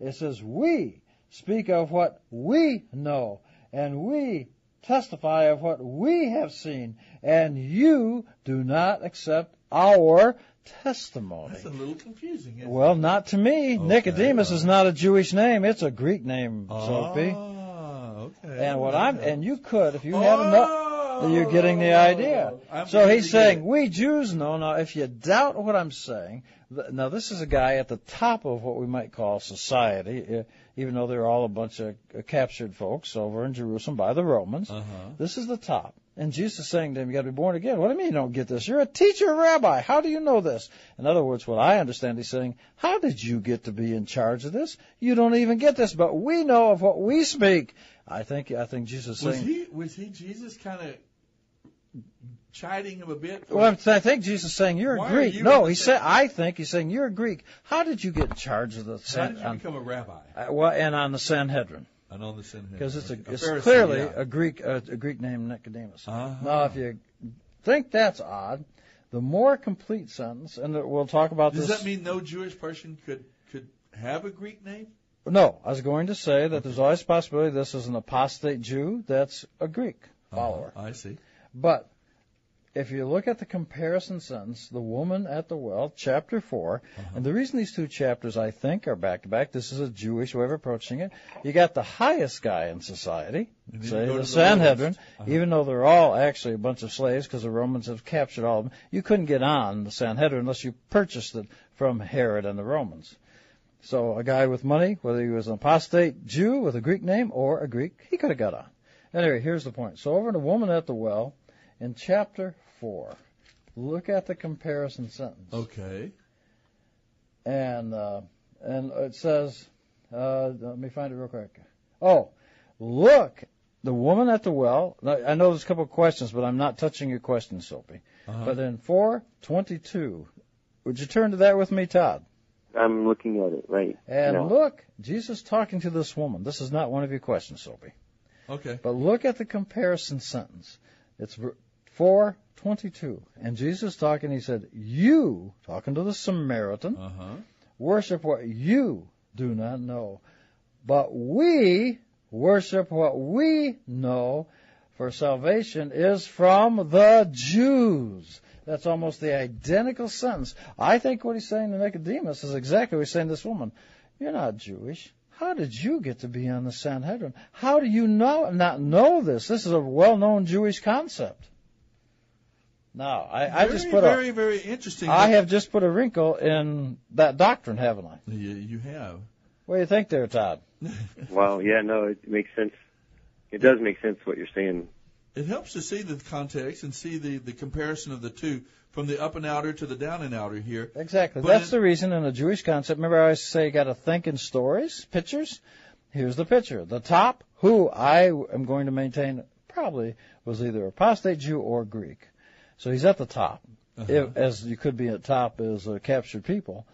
It says, We speak of what we know, and we testify of what we have seen, and you do not accept our testimony. That's a little confusing. Isn't Well, not to me. Nicodemus is not a Jewish name; it's a Greek name, Soapy. Ah, okay. And what I'm and you could if you had enough. You're getting the idea. I'm So he's saying, it. we Jews know. Now, if you doubt what I'm saying, now this is a guy at the top of what we might call society, even though they're all a bunch of uh, captured folks over in Jerusalem by the Romans. Uh-huh. This is the top. And Jesus is saying to him, you got to be born again. What do you mean you don't get this? You're a teacher, rabbi. How do you know this? In other words, what I understand he's saying, how did you get to be in charge of this? You don't even get this, but we know of what we speak. I think, I think Jesus is Was saying, he was he Jesus kind of chiding him a bit? Well, I'm- think Jesus is saying you're a Greek. you No, he said. I think he's saying you're a Greek. How did you get in charge of the? How did you become a rabbi? uh, well, and on the Sanhedrin The Sanhedrin. because it's a, Okay. it's clearly yeah. a Greek uh, a Greek name Nicodemus. Uh-huh. Now, if you think that's odd, the more complete sentence, and we'll talk about Does this. Does that mean no Jewish person could could have a Greek name? No, I was going to say that there's always a possibility this is an apostate Jew that's a Greek follower. Uh-huh. I see. But if you look at the comparison sentence, the woman at the well, chapter 4, Uh-huh. and the reason these two chapters, I think, are back to back, this is a Jewish way of approaching it. You got the highest guy in society, And say the Sanhedrin. Uh-huh. even though they're all actually a bunch of slaves because the Romans have captured all of them. You couldn't get on the Sanhedrin unless you purchased it from Herod and the Romans. So a guy with money, whether he was an apostate Jew with a Greek name or a Greek, he could have got on. Anyway, here's the point. So over in the woman at the well, in chapter Look at the comparison sentence. Okay. And uh, and it says, uh, let me find it real quick. Oh, look, the woman at the well. I know there's a couple of questions, but I'm not touching your questions, Soapy. Uh-huh. But in 4:22, would you turn to that with me, Todd? I'm looking at it right. And look, Jesus talking to this woman. This is not one of your questions, Soapy. Okay. But look at the comparison sentence. It's 4 22. And Jesus talking, he said, You, talking to the Samaritan, uh-huh. worship what you do not know. But we worship what we know, for salvation is from the Jews. That's almost the identical sentence. I think what he's saying to Nicodemus is exactly what he's saying to this woman. You're not Jewish. How did you get to be on the Sanhedrin? How do you know, not know this? This is a well known Jewish concept. Now, I, I just put very, a, very interesting. I have just put a wrinkle in that doctrine, haven't I? You, you have. What do you think there, Todd? Wow, yeah, no, it makes sense. It does make sense what you're saying. it helps to see the context and see the, the comparison of the two from the up and outer to the down and outer here. Exactly. But That's it- the reason in the Jewish concept. Remember, I always say you got to think in stories, pictures. Here's the picture. The top, who I am going to maintain, probably was either apostate Jew or Greek. So he's at the top, Uh-huh. if, as you could be at top as a captured people,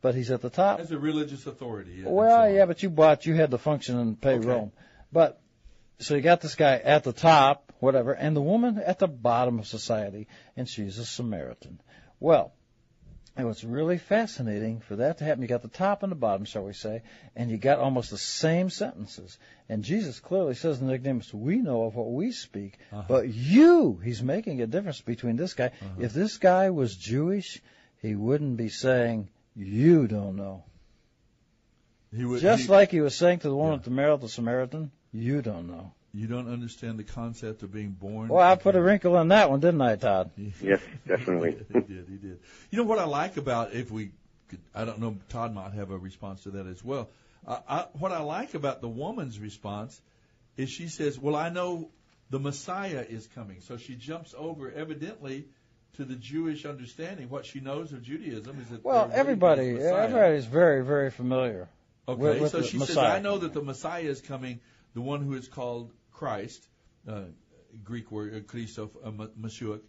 but he's at the top. As a religious authority. and Well, yeah, but you bought, you had the function and pay Okay. Rome. But, so you got this guy at the top, whatever, and the woman at the bottom of society, and she's a Samaritan. Well, and what's really fascinating for that to happen, you got the top and the bottom, shall we say, and you got almost the same sentences. And Jesus clearly says in the Nicodemus, we know of what we speak, Uh-huh. but you, he's making a difference between this guy. Uh-huh. If this guy was Jewish, he wouldn't be saying, you don't know. He would, Just he- like he was saying to the woman at the Mary the Samaritan, you don't know. You don't understand the concept of being born. Well, I put a wrinkle in that one, didn't I, Todd? Yes, definitely. he did. He did. You know what I like about if we, could, I don't know, Todd might have a response to that as well. Uh, I, what I like about the woman's response is she says, "Well, I know the Messiah is coming," so she jumps over evidently to the Jewish understanding. What she knows of Judaism is that Well, they're waiting everybody, the Messiah. everybody's very, very familiar Okay, with, with so the she Messiah. says, I know that the Messiah is coming, the one who is called Christ, uh, Greek word, uh, Christos, uh, Mashiach.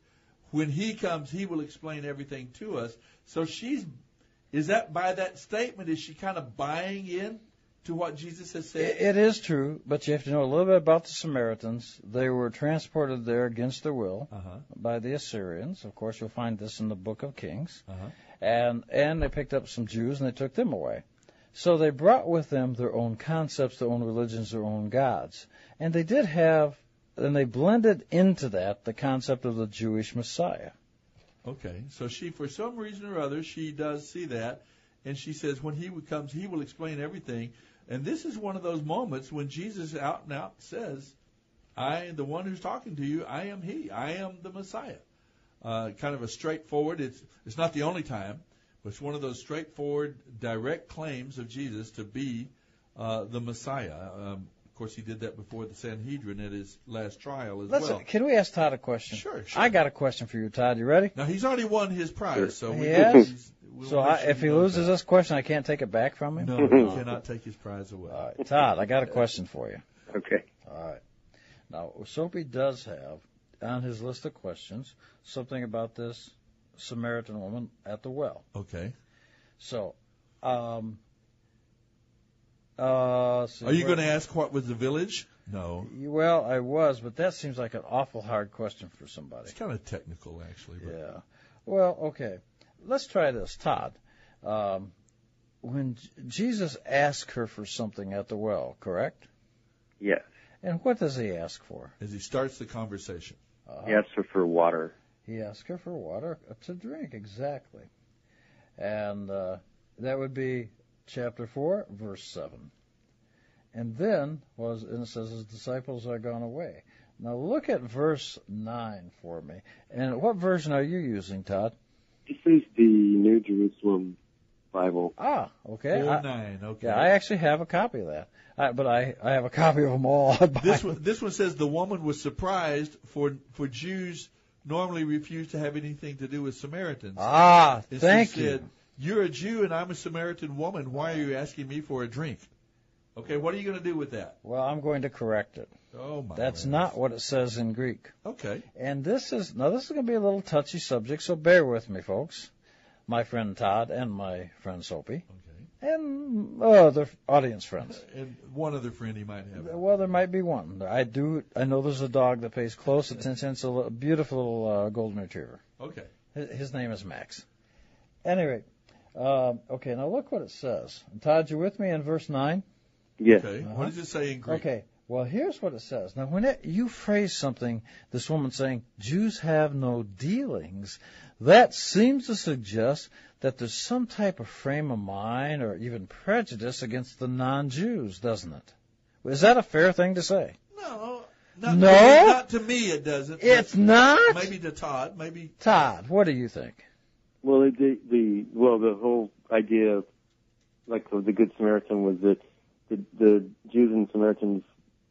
When he comes, he will explain everything to us. So she's, is that by that statement, is she kind of buying in to what Jesus has said? It- it is true, but you have to know a little bit about the Samaritans. They were transported there against their will Uh-huh. by the Assyrians. Of course, you'll find this in the Book of Kings. Uh-huh. And and they picked up some Jews and they took them away. So they brought with them their own concepts, their own religions, their own gods. And they did have, and they blended into that the concept of the Jewish Messiah. Okay, so she, for some reason or other, she does see that, and she says, when he comes, he will explain everything. And this is one of those moments when Jesus out and out says, I, the one who's talking to you, I am he. I am the Messiah. Uh, kind of a straightforward, it's, it's not the only time, but it's one of those straightforward, direct claims of Jesus to be uh, the Messiah. Um, of course, he did that before the Sanhedrin at his last trial as Let's, well. Can we ask Todd a question? Sure, sure. I got a question for you, Todd. You ready? Now, he's already won his prize, so we Yes. we'll So I, if he loses that. this question, I can't take it back from him. No, you cannot take his prize away. All right, Todd, I got a question for you. Okay. All right. Now, Soapy does have on his list of questions something about this Samaritan woman at the well. Okay. So, um, uh, let's Are you where- going to ask what was the village? No. Well, I was, but that seems like an awful hard question for somebody. It's kind of technical, actually. But Yeah. Well, okay. Let's try this, Todd. Um, when J- Jesus asked her for something at the well, correct? Yes. And what does he ask for? As he starts the conversation. Uh, He asks her for water. He asks her for water to drink, exactly. And uh, that would be chapter 4, verse 7. And then was and it says his disciples are gone away. Now look at verse 9 for me. And what version are you using, Todd? This is the New Jerusalem Bible. Ah, okay. Four I- nine. Okay. Yeah, I actually have a copy of that. I, but I, I have a copy of them all. this one, this one says the woman was surprised for for Jews normally refuse to have anything to do with Samaritans. Ah, And thank she you. said, "You're a Jew and I'm a Samaritan woman. Why are you asking me for a drink?" Okay, what are you going to do with that? Well, I'm going to correct it. Oh my. That's goodness. not what it says in Greek. Okay. And this is now this is going to be a little touchy subject, so bear with me, folks. My friend Todd and my friend Soapy, Okay. and other audience friends. And one other friend he might have. Well, there might be one. I do. I know there's a dog that pays close attention. It's a beautiful uh, golden retriever. Okay. His, his name is Max. Anyway, um, okay. Now look what it says. Todd, you with me in verse nine? Yes. Okay. Uh-huh. What does it say in Greek? Okay. Well, here's what it says. Now, when it, you phrase something, this woman saying, Jews have no dealings, that seems to suggest that there's some type of frame of mind or even prejudice against the non-Jews, doesn't it? Is that a fair thing to say? No. Not No? To me, not to me, it doesn't. It's not? Maybe to Todd. Maybe. Todd, what do you think? Well, the the well, the whole idea, of, like of the Good Samaritan, was that the the Jews and Samaritans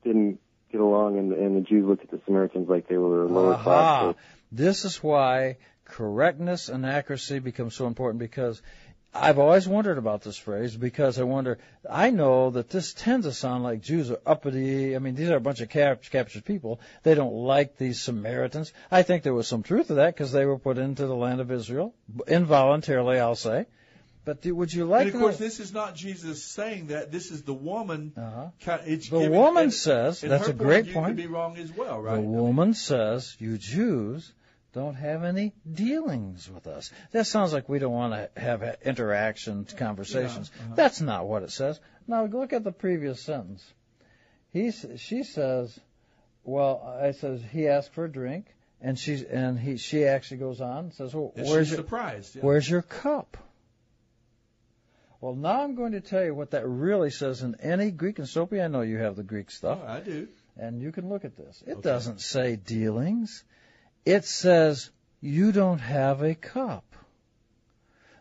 didn't get along, and and the Jews looked at the Samaritans like they were lower class. This is why correctness and accuracy become so important because I've always wondered about this phrase because I wonder, I know that this tends to sound like Jews are uppity. I mean, these are a bunch of cap- captured people. They don't like these Samaritans. I think there was some truth to that because they were put into the land of Israel, involuntarily, I'll say. But do, would you like and of course, know- this is not Jesus saying that. This is the woman. Uh-huh. It's The woman and- says, and that's a great point. Could be wrong as well, right? The woman says, You Jews don't have any dealings with us. That sounds like we don't want to have interactions, conversations. Yeah, uh-huh. That's not what it says. Now look at the previous sentence. He, she says, well, I says he asked for a drink, and she's and he she actually goes on and says, well, And where's your surprised. Yeah. where's your cup? Well, now I'm going to tell you what that really says in any Greek and Soapy. I know you have the Greek stuff. Oh, I do. And you can look at this. It Okay. doesn't say dealings. It says you don't have a cup.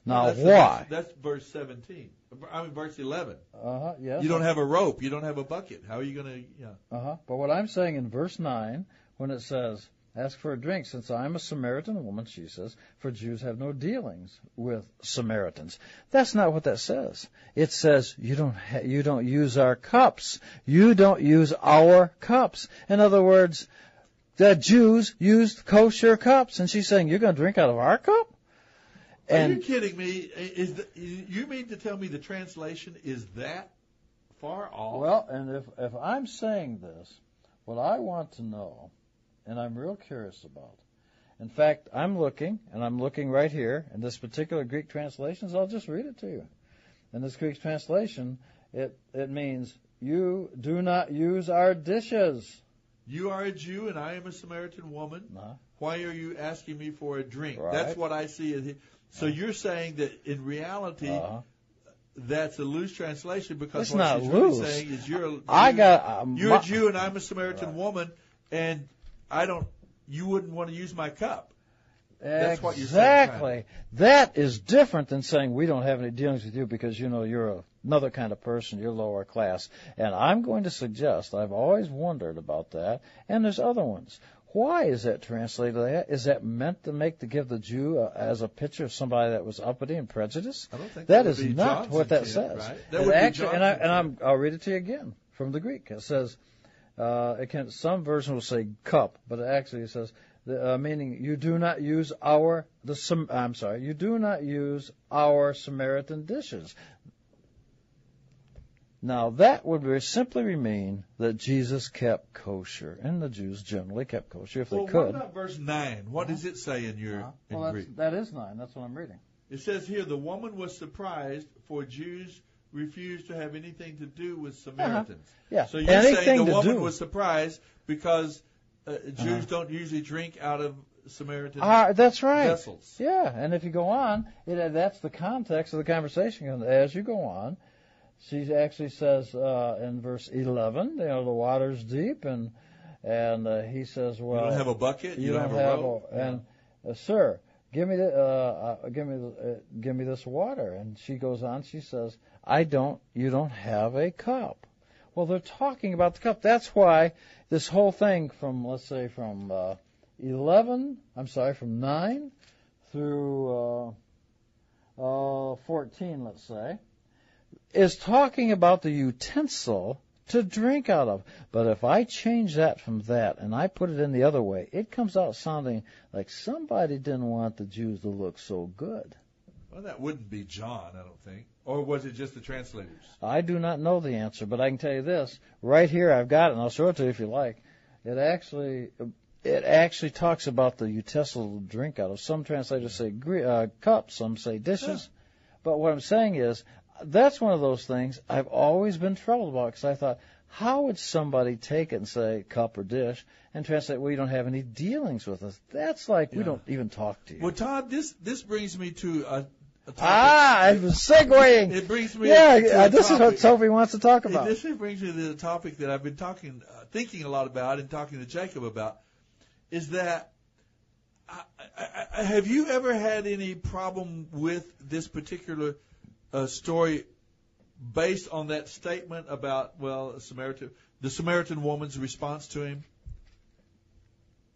Now that's, why? That's, that's verse 17. I mean, verse 11. Uh huh. Yes. You don't have a rope. You don't have a bucket. How are you going to? Yeah. Uh huh. But what I'm saying in verse nine, when it says, "Ask for a drink," since I'm a Samaritan woman, she says, "For Jews have no dealings with Samaritans." That's not what that says. It says you don't ha- you don't use our cups. You don't use our cups. In other words, the Jews used kosher cups, and she's saying you're going to drink out of our cup. Are you kidding me? Is the, you mean to tell me the translation is that far off? Well, and if if I'm saying this, what I want to know, and I'm real curious about. In fact, I'm looking, and I'm looking right here in this particular Greek translation. So I'll just read it to you. In this Greek translation, it it means you do not use our dishes. You are a Jew and I am a Samaritan woman. Uh-huh. Why are you asking me for a drink? Right. That's what I see. As so you're saying that in reality, Uh-huh. that's a loose translation because It's what she's loose. really saying is you're a, I you're- got um, you're my- a Jew and I'm a Samaritan woman, and I don't. You wouldn't want to use my cup. That's what you're saying, Exactly. That is different than saying we don't have any dealings with you because you know you're a, another kind of person, you're lower class. And I'm going to suggest I've always wondered about that, and there's other ones. Why is that translated like that? Is that meant to make to give the Jew uh, as a picture of somebody that was uppity and prejudiced? I don't think that that is be not John's what that says. right? That would be actually, and, I, and I'm, I'll read it to you again from the Greek. It says, uh, it can, some version will say cup, but it actually says, the, uh, meaning you do not use our the I'm sorry, you do not use our Samaritan dishes. Now that would very simply mean that Jesus kept kosher, and the Jews generally kept kosher if they could. what about verse nine? What does it say in your in Uh-huh. well, that's, Greek? that is nine. That's what I'm reading. It says here the woman was surprised, for Jews refused to have anything to do with Samaritans. Yeah. So you're Anything saying the woman do. was surprised because uh, Jews Uh-huh. don't usually drink out of Samaritan Ah, that's right. vessels. Yeah, and if you go on, it, uh, that's the context of the conversation. As you go on, she actually says uh, in verse 11, you know, the water's deep, and and uh, he says, well, you don't have a bucket? You You, don't don't have a rope? and uh, sir, give me the, uh, uh, give me the, uh, give me this water. And she goes on, she says, I don't, you don't have a cup. Well, they're talking about the cup. That's why this whole thing from, let's say, from uh, 11, I'm sorry, from 9 through uh, uh, 14, let's say, is talking about the utensil to drink out of. But if I change that from that and I put it in the other way, it comes out sounding like somebody didn't want the Jews to look so good. Well, that wouldn't be John, I don't think. Or was it just the translators? I do not know the answer, but I can tell you this. Right here, I've got it, and I'll show it to you if you like. It actually, it actually talks about the utensil to drink out of. Some translators say uh, cups, some say dishes. But what I'm saying is, that's one of those things I've always been troubled about because I thought, how would somebody take it and say cup or dish and translate, well, you don't have any dealings with us? That's like we don't even talk to you. Well, Todd, this this brings me to a, a topic. Ah, I was segueing. It brings me yeah, to uh, this is what. Soapy wants to talk about. This brings me to the topic that I've been talking, uh, thinking a lot about, and talking to Jacob about, is that I, I, I, have you ever had any problem with this particular uh, story based on that statement about well, Samaritan, the Samaritan woman's response to him.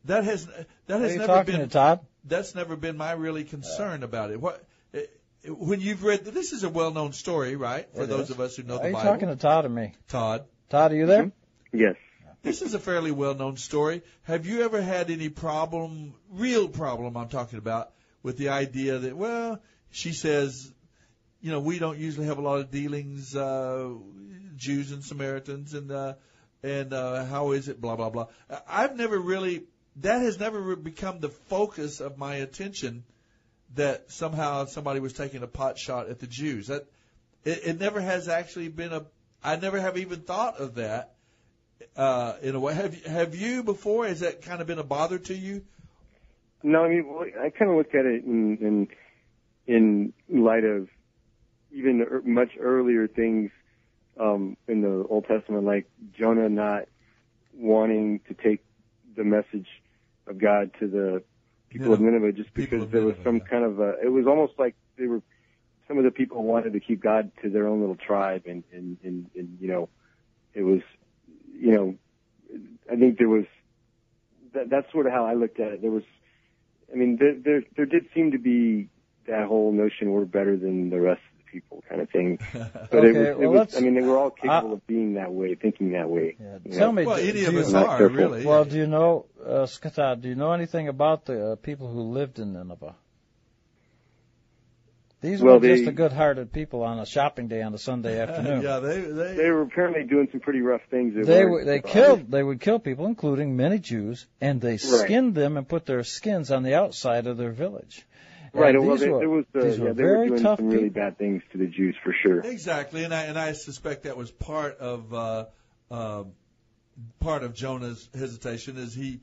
That has that has Are you never talking been to Todd? that's never been my really concern about it. What eh, when you've read this is a well-known story, right? For It those is. of us who know Are the you talking to Todd or me? Todd. Todd, are you there? Yes. This is a fairly well-known story. Have you ever had any problem, real problem I'm talking about, with the idea that, well, she says, you know, we don't usually have a lot of dealings, uh, Jews and Samaritans, and uh, and uh, how is it, blah blah blah. I've never really, that has never become the focus of my attention. That somehow somebody was taking a pot shot at the Jews. That it, it never has actually been a. I never have even thought of that uh, in a way. Have have you before? Has that kind of been a bother to you? No, I mean, I kind of look at it in in in light of even much earlier things um, in the Old Testament, like Jonah not wanting to take the message of God to the people of Nineveh just because there was some kind of a. It was almost like they were. Some of the people wanted to keep God to their own little tribe, and and and, and you know, it was, you know, I think there was. That, that's sort of how I looked at it. There was I mean, there, there there did seem to be that whole notion we're better than the rest people kind of thing. But Okay, it was, it well, was I mean, they were all capable of being that way, thinking that way. you Tell know. me, do- do you- I'm not careful. Well, do you know, uh, Scott, do you know anything about the uh, people who lived in Nineveh? These Well, were just they- the good-hearted people on a shopping day on a Sunday afternoon. yeah, they they They were apparently doing some pretty rough things. They weren't- were, they killed they would kill people, including many Jews, and they skinned them and put their skins on the outside of their village. And Right. Well, these were, there was uh, these yeah, were they were doing tough some really bad things to the Jews for sure. Exactly, and I and I suspect that was part of uh, uh, part of Jonah's hesitation is he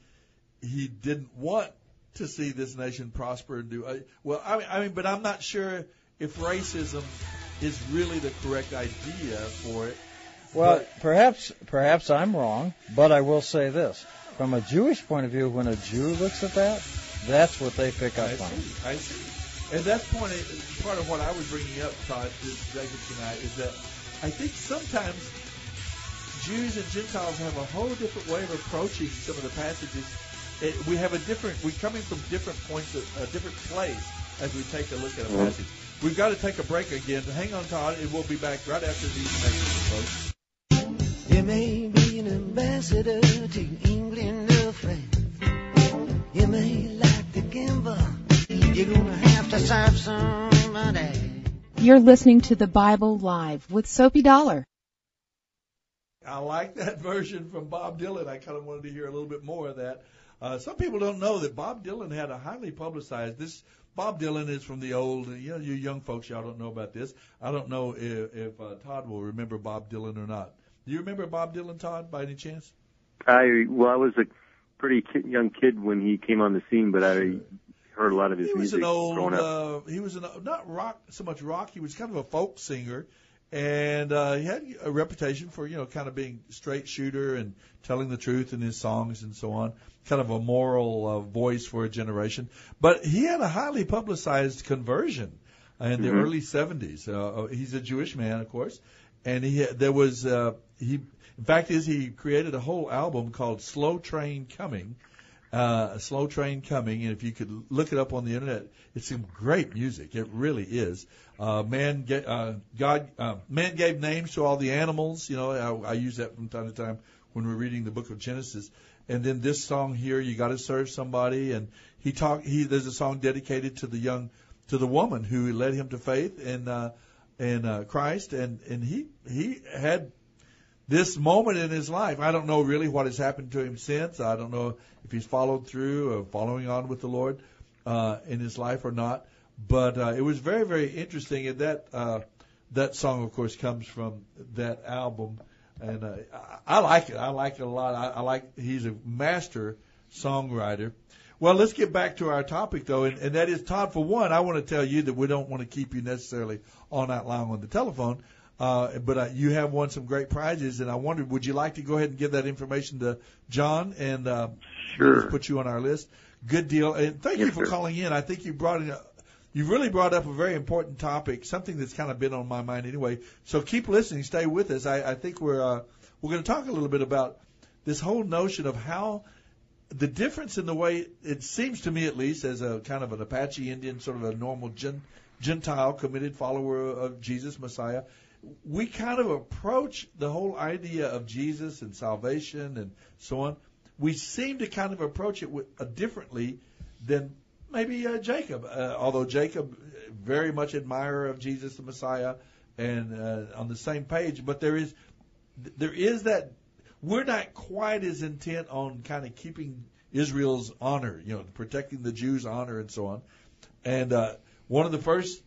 he didn't want to see this nation prosper and do uh, well. I mean, I mean, but I'm not sure if racism is really the correct idea for it. Well, But- perhaps perhaps I'm wrong, but I will say this: from a Jewish point of view, when a Jew looks at that, that's what they pick up I on. see. I see. And that's point, part of what I was bringing up, Todd, to Jacob tonight, is that I think sometimes Jews and Gentiles have a whole different way of approaching some of the passages. It, we have a different, we're coming from different points, of, a different place as we take a look at a Mhm. passage. We've got to take a break again. Hang on, Todd, and we'll be back right after these messages, folks. You may be an ambassador to England or France. You may like to gamble. You're gonna have to serve somebody. You're listening to the Bible Live with Soapy Dollar. I like that version from Bob Dylan. I kind of wanted to hear a little bit more of that. Uh, some people don't know that Bob Dylan had a highly publicized. This Bob Dylan is from the old. You know, you young folks, y'all don't know about this. I don't know if, if uh, Todd will remember Bob Dylan or not. Do you remember Bob Dylan, Todd, by any chance? I well, I was a pretty kid, young kid when he came on the scene, but I heard a lot of his He was music an old. growing up. Uh, he was an not rock so much rock. He was kind of a folk singer, and uh, he had a reputation for you know kind of being straight shooter and telling the truth in his songs and so on. Kind of a moral uh, voice for a generation. But he had a highly publicized conversion in the Mhm. early 70s. Uh, he's a Jewish man, of course, and he had- there was uh, he. In fact, is he created a whole album called Slow Train Coming uh, Slow Train Coming, and if you could look it up on the internet, it's some great music. It really is. Uh, man, ga- uh, God, uh, man gave names to all the animals. You know, I, I use that from time to time when we're reading the Book of Genesis. And then this song here, you got to serve somebody. And he talk. He there's a song dedicated to the young, to the woman who led him to faith in uh, in uh, Christ, and and he he had this moment in his life. I don't know really what has happened to him since. I don't know if he's followed through or following on with the Lord uh, in his life or not. But uh, it was very, very interesting. And that uh, that song, of course, comes from that album. And uh, I, I like it. I like it a lot. I, I like. He's a master songwriter. Well, let's get back to our topic though, and, and that is Todd. For one, I want to tell you that we don't want to keep you necessarily all night long on the telephone. Uh, but uh, you have won some great prizes, and I wondered, would you like to go ahead and give that information to John and uh, Sure. put you on our list? Good deal, and thank you for sir. calling in. I think you brought in a, you've really brought up a very important topic, something that's kind of been on my mind anyway. So keep listening, stay with us. I, I think we're uh, we're going to talk a little bit about this whole notion of how the difference in the way it seems to me, at least, as a kind of an Apache Indian, sort of a normal gen, Gentile committed follower of Jesus Messiah, we kind of approach the whole idea of Jesus and salvation and so on. We seem to kind of approach it with, uh, differently than maybe uh, Jacob, uh, although Jacob very much admirer of Jesus the Messiah and uh, on the same page. But there is there is that we're not quite as intent on kind of keeping Israel's honor, you know, protecting the Jews' honor and so on. And uh, one of the first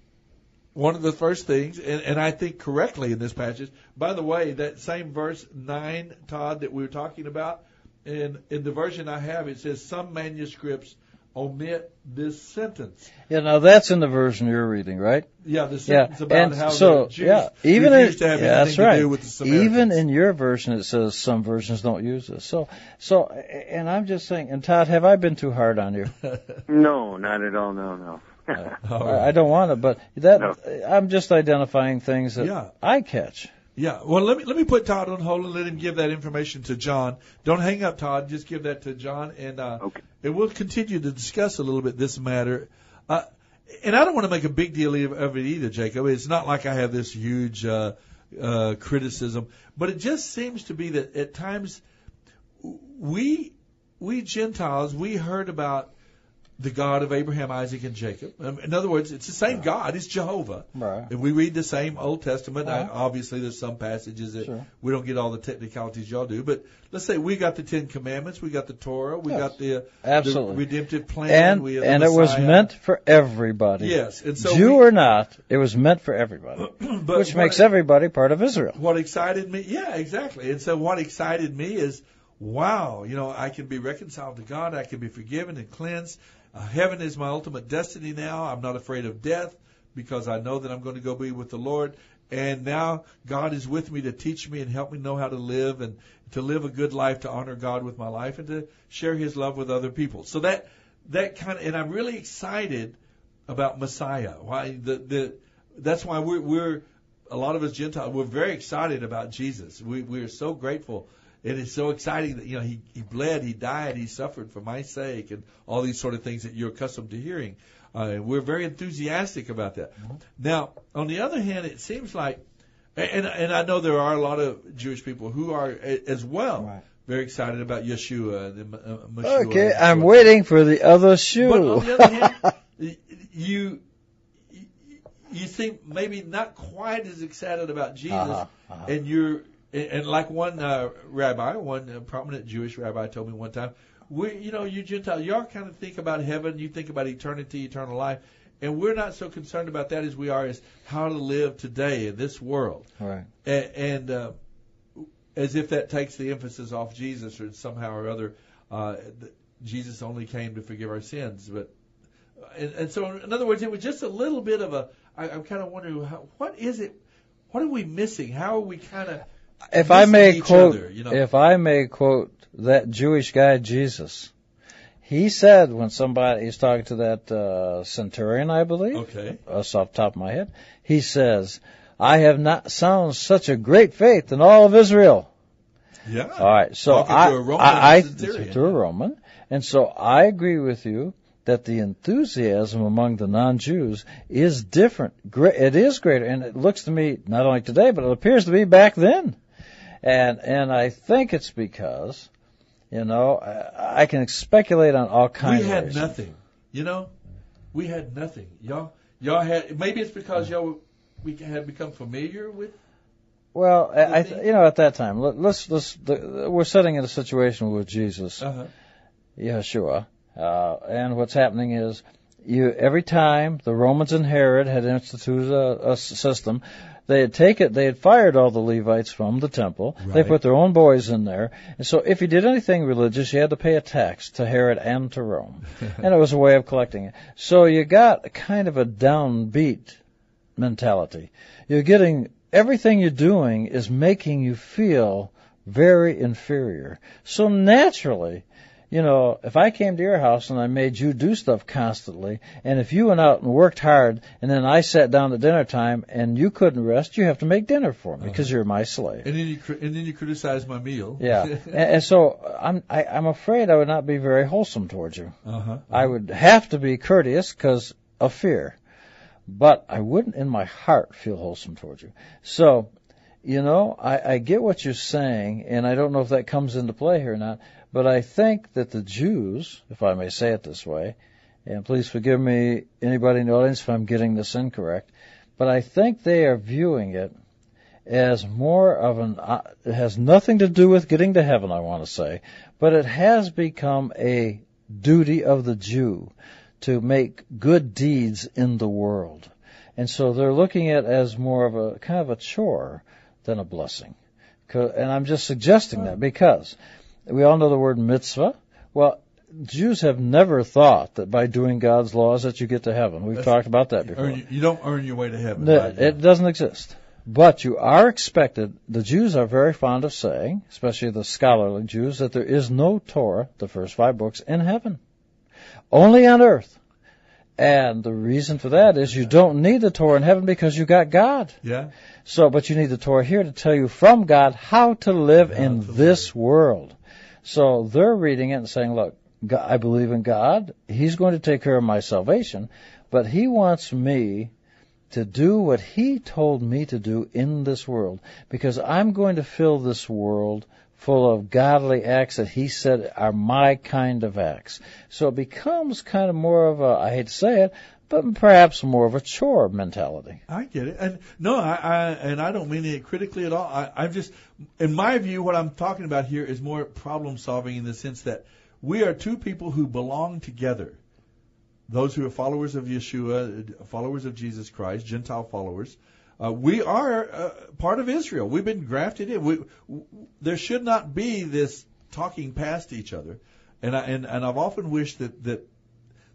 one of the first things, and, and I think correctly in this passage. By the way, that same verse nine, Todd, that we were talking about, in in the version I have, it says some manuscripts omit this sentence. Yeah, now that's in the version you're reading, right? Yeah, the sentence yeah. about and how so, the Jews yeah, even in, refused to have yeah, anything that's to right. do with the Samaritans. Even in your version, it says some versions don't use this. So, so, and I'm just saying, and Todd, have I been too hard on you? No, not at all. No, no. I, I don't want to, but that I'm just identifying things that Yeah. I catch. Yeah. Well, let me let me put Todd on hold and let him give that information to John. Don't hang up, Todd. Just give that to John, and uh, okay. and we'll continue to discuss a little bit this matter. Uh, and I don't want to make a big deal of, of it either, Jacob. It's not like I have this huge uh, uh, criticism, but it just seems to be that at times we we Gentiles we heard about the God of Abraham, Isaac, and Jacob. Um, In other words, it's the same God. It's Jehovah. Right. And we read the same Old Testament. Right. Obviously, there's some passages that Sure. we don't get all the technicalities y'all do. But let's say we got the Ten Commandments, we got the Torah, we Yes. got the, Absolutely. the redemptive plan, and we and it was meant for everybody. Yes, and so Jew we- or not, it was meant for everybody, which makes everybody part of Israel. What excited me, yeah, exactly. And so what excited me is, wow, you know, I can be reconciled to God, I can be forgiven and cleansed. Uh, heaven is my ultimate destiny now. I'm not afraid of death because I know that I'm going to go be with the Lord. And now God is with me to teach me and help me know how to live and to live a good life to honor God with my life and to share His love with other people. So that that kind of, and I'm really excited about Messiah. Why the the that's why we're we're a lot of us Gentiles we're very excited about Jesus. We we are so grateful. And it's so exciting that you know he he bled, he died, he suffered for my sake, and all these sort of things that you're accustomed to hearing. Uh, and we're very enthusiastic about that. Now, on the other hand, it seems like, and and I know there are a lot of Jewish people who are as well very excited about Yeshua and uh, Meshua Okay, and I'm waiting for the other shoe. but on the other hand, you you seem maybe not quite as excited about Jesus, Uh-huh, uh-huh. and you're and, and like one uh, rabbi, one uh, prominent Jewish rabbi told me one time, we you know you Gentiles, y'all kind of think about heaven, you think about eternity, eternal life. And we're not so concerned about that as we are as how to live today in this world. right. And, and uh, as if that takes the emphasis off Jesus or somehow or other, uh, Jesus only came to forgive our sins. But and, and so, in other words, it was just a little bit of a. I, I'm kind of wondering how, what is it? What are we missing? How are we kind of? If I may quote, other, you know? if I may quote that Jewish guy Jesus, he said when somebody he's talking to that uh, centurion, I believe, Okay. that's off the top of my head, he says, "I have not found such a great faith in all of Israel." Yeah. All right, so Talking I, to a Roman I, I to a Roman, and so I agree with you that the enthusiasm among the non-Jews is different. It is greater, and it looks to me not only today, but it appears to be back then. And and I think it's because, you know, I, I can speculate on all kinds. we had reasons. nothing. You know, we had nothing. Y'all, y'all had. Maybe it's because y'all we had become familiar with. Well, I, you know, at that time, let, let's let's the, we're sitting in a situation with Jesus, Uh-huh. Yeshua, uh, and what's happening is you every time the Romans and Herod had instituted a system, they had taken they had fired all the Levites from the temple. They put their own boys in there, and so if you did anything religious, you had to pay a tax to Herod and to Rome, and it was a way of collecting it. So you got kind of a downbeat mentality. You're getting everything you're doing is making you feel very inferior. So naturally, you know, if I came to your house and I made you do stuff constantly, and if you went out and worked hard, and then I sat down at dinner time and you couldn't rest, you have to make dinner for me because you're my slave. And then you and then you criticize my meal. Yeah, and, and so I'm I, I'm afraid I would not be very wholesome towards you. Uh-huh. I would have to be courteous because of fear, but I wouldn't in my heart feel wholesome towards you. So, you know, I, I get what you're saying, and I don't know if that comes into play here or not. But I think that the Jews, if I may say it this way, and please forgive me, anybody in the audience, if I'm getting this incorrect, but I think they are viewing it as more of an, uh, it has nothing to do with getting to heaven, I want to say, but it has become a duty of the Jew to make good deeds in the world. And so they're looking at it as more of a kind of a chore than a blessing. And I'm just suggesting that because we all know the word mitzvah. Well, Jews have never thought that by doing God's laws that you get to heaven. We've That's- talked about that before. Earn, you don't earn your way to heaven. No, it doesn't exist. But you are expected, the Jews are very fond of saying, especially the scholarly Jews, that there is no Torah, the first five books, in heaven. Only on earth. And the reason for that is you don't need the Torah in heaven because you got God. Yeah. So, but you need the Torah here to tell you from God how to live in this world. So they're reading it and saying, look, God, I believe in God. He's going to take care of my salvation, but He wants me to do what He told me to do in this world because I'm going to fill this world full of godly acts that He said are my kind of acts. So it becomes kind of more of a, I hate to say it, but perhaps more of a chore mentality. I get it, and no, I, I and I don't mean it critically at all. I, I'm just, in my view, what I'm talking about here is more problem solving in the sense that we are two people who belong together. Those who are followers of Yeshua, followers of Jesus Christ, Gentile followers. Uh, we are uh, part of Israel. We've been grafted in. We, w- there should not be this talking past each other, and I, and and I've often wished that that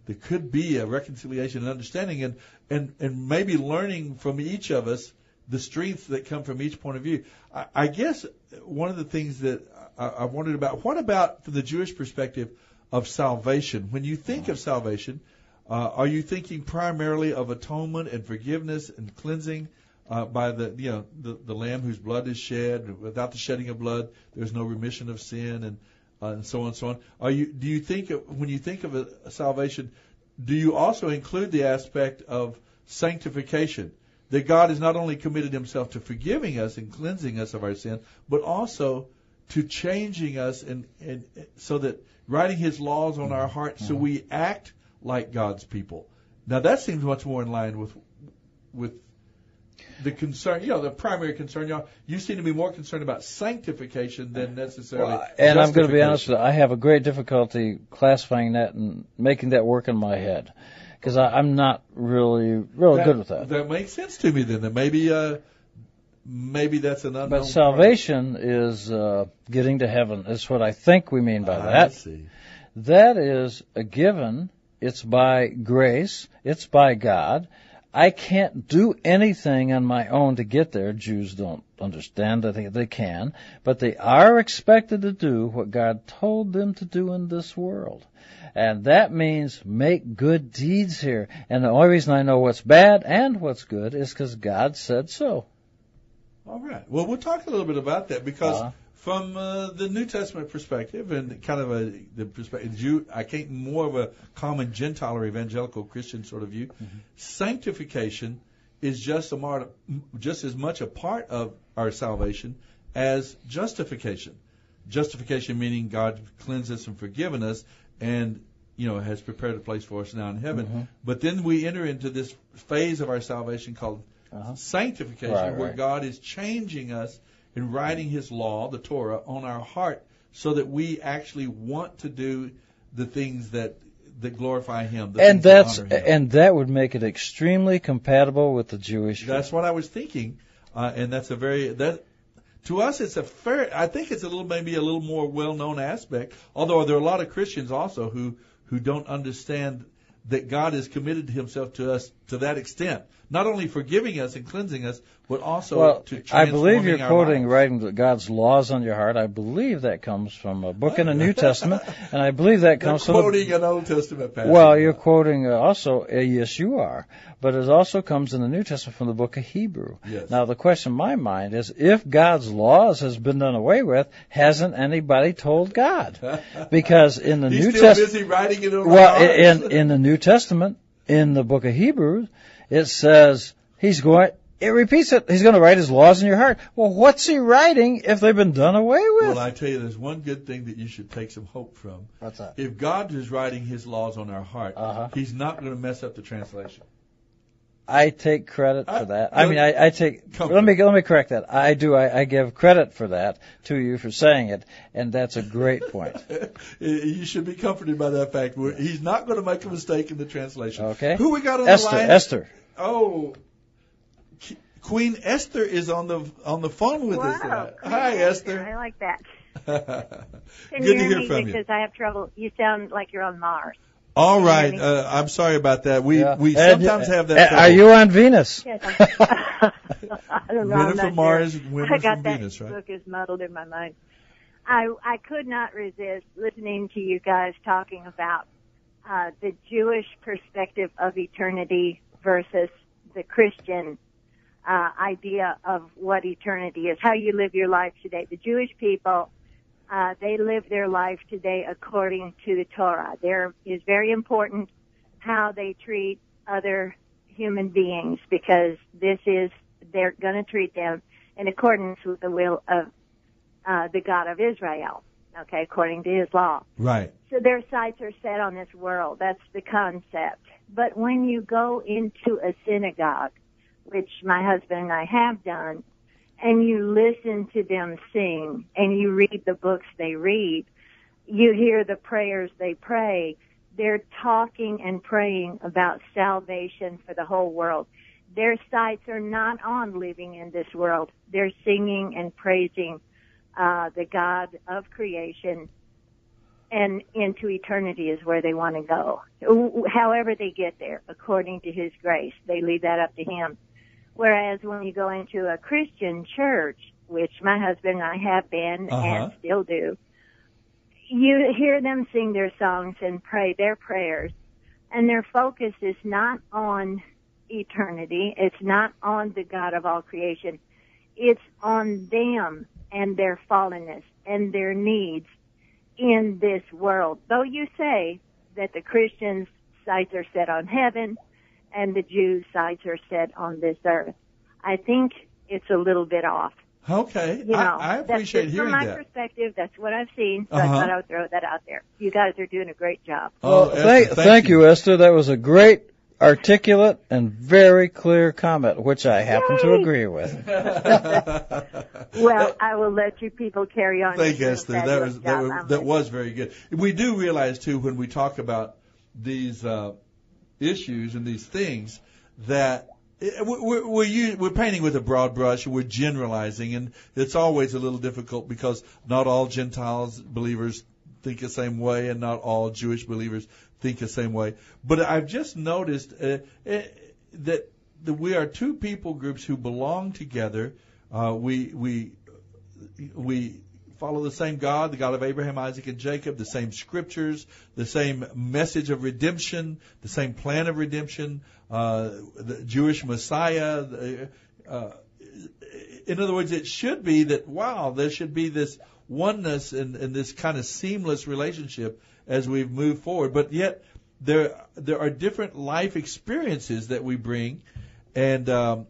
there could be a reconciliation and understanding and, and, and maybe learning from each of us the strengths that come from each point of view. I, I guess one of the things that I, I wondered about, what about from the Jewish perspective of salvation? When you think of salvation, uh, are you thinking primarily of atonement and forgiveness and cleansing uh, by the you know the, the Lamb whose blood is shed? Without the shedding of blood, there's no remission of sin and uh, and so on and so on. Are you do you think of, when you think of a, a salvation, do you also include the aspect of sanctification? That God has not only committed Himself to forgiving us and cleansing us of our sin, but also to changing us and, and so that writing His laws on our hearts so we act like God's people. Now that seems much more in line with with the concern, you know, the primary concern. You, know, you seem to be more concerned about sanctification than necessarily. And I'm going to be honest with you, I have a great difficulty classifying that and making that work in my head because I'm not really real good with that. That makes sense to me. Then that maybe uh, maybe that's an unknown. But salvation is uh, getting to heaven. Is what I think we mean by I that. see. That is a given. It's by grace. It's by God. I can't do anything on my own to get there. Jews don't understand that they, they can, but they are expected to do what God told them to do in this world. And that means make good deeds here. And the only reason I know what's bad and what's good is because God said so. All right. Well, we'll talk a little bit about that because Uh-huh. From uh, the New Testament perspective and kind of a the perspective, Jew, I think more of a common Gentile or evangelical Christian sort of view. Sanctification is just a mar- just as much a part of our salvation as justification. Justification meaning God cleansed us and forgiven us, and you know has prepared a place for us now in heaven. Mhm. But then we enter into this phase of our salvation called Uh-huh. sanctification, Right, where right. God is changing us and writing His law, the Torah, on our heart, so that we actually want to do the things that that glorify Him. And that that's Him. and that would make it extremely compatible with the Jewish. That's what I was thinking, uh, and that's a very that to us it's a fair. I think it's a little maybe a little more well known aspect. Although there are a lot of Christians also who who don't understand that God has committed Himself to us to that extent. Not only forgiving us and cleansing us, but also well, to I believe you're quoting lives. writing God's laws on your heart. I believe that comes from a book in the New Testament, and I believe that comes from the quoting an Old Testament passage. Well, you're quoting uh, also, uh, yes, you are, but it also comes in the New Testament from the book of Hebrew. Yes. Now, the question in my mind is, if God's laws has been done away with, hasn't anybody told God? Because in the He's New Testament, writing it well, in in the New Testament, in the book of Hebrews, it says he's going. It repeats it. He's going to write his laws in your heart. Well, what's he writing if they've been done away with? Well, I tell you, there's one good thing that you should take some hope from. What's that? If God is writing His laws on our heart, Uh-huh. He's not going to mess up the translation. I take credit for that. I no, mean, I, I take. comfort. Let me let me correct that. I do. I, I give credit for that to you for saying it, and that's a great point. you should be comforted by that fact. We're- He's not going to make a mistake in the translation. Okay. Who we got on Esther. the line? Esther. Oh, Queen Esther is on the on the phone with us. Wow, tonight. Hi, Esther. I like that. Can Good you to hear hear me from you. because I have trouble. You sound like you're on Mars. All Can you hear right. me? Uh, I'm sorry about that. We Yeah. we And- sometimes have uh, that. Are you on Venus? Yes, I'm, I don't know. Men I'm from Mars, sure. women I got from that Venus, right? book is muddled in my mind. I I could not resist listening to you guys talking about uh, the Jewish perspective of eternity versus the Christian uh, idea of what eternity is, how you live your life today. The Jewish people, uh, they live their life today according to the Torah. There is very important how they treat other human beings because this is, they're going to treat them in accordance with the will of uh, the God of Israel, okay, according to his law. Right. So their sights are set on this world. That's the concept. But when you go into a synagogue, which my husband and I have done, and you listen to them sing and you read the books they read, you hear the prayers they pray, they're talking and praying about salvation for the whole world. Their sights are not on living in this world. They're singing and praising uh, the God of creation and into eternity is where they want to go. However they get there, according to His grace, they leave that up to Him. Whereas when you go into a Christian church, which my husband and I have been Uh-huh. and still do, you hear them sing their songs and pray their prayers, and their focus is not on eternity. It's not on the God of all creation. It's on them and their fallenness and their needs in this world. Though you say that the Christians' sights are set on heaven and the Jews' sights are set on this earth, I think it's a little bit off. Okay. You know, I, I appreciate that's just hearing from my that. perspective. That's what I've seen. So Uh-huh. I thought I would throw that out there. You guys are doing a great job. Oh, Well, thank, thank, you. Esther. That was a great, articulate, and very clear comment, which I happen to agree with. Well, I will let you people carry on. Thank you, You're doing a Esther. That was that was, that was very good. We do realize too when we talk about these uh, issues and these things that eh, we're we're, we're painting with a broad brush. We're generalizing, and it's always a little difficult because not all Gentiles believers think the same way, and not all Jewish believers think the same way. But I've just noticed uh, that that we are two people groups who belong together. Uh, we we we follow the same God, the God of Abraham, Isaac, and Jacob, the same scriptures, the same message of redemption, the same plan of redemption, uh, the Jewish Messiah. The, uh, in other words, it should be that, wow, there should be this oneness and, and this kind of seamless relationship as we've moved forward. But yet, there there are different life experiences that we bring, and um,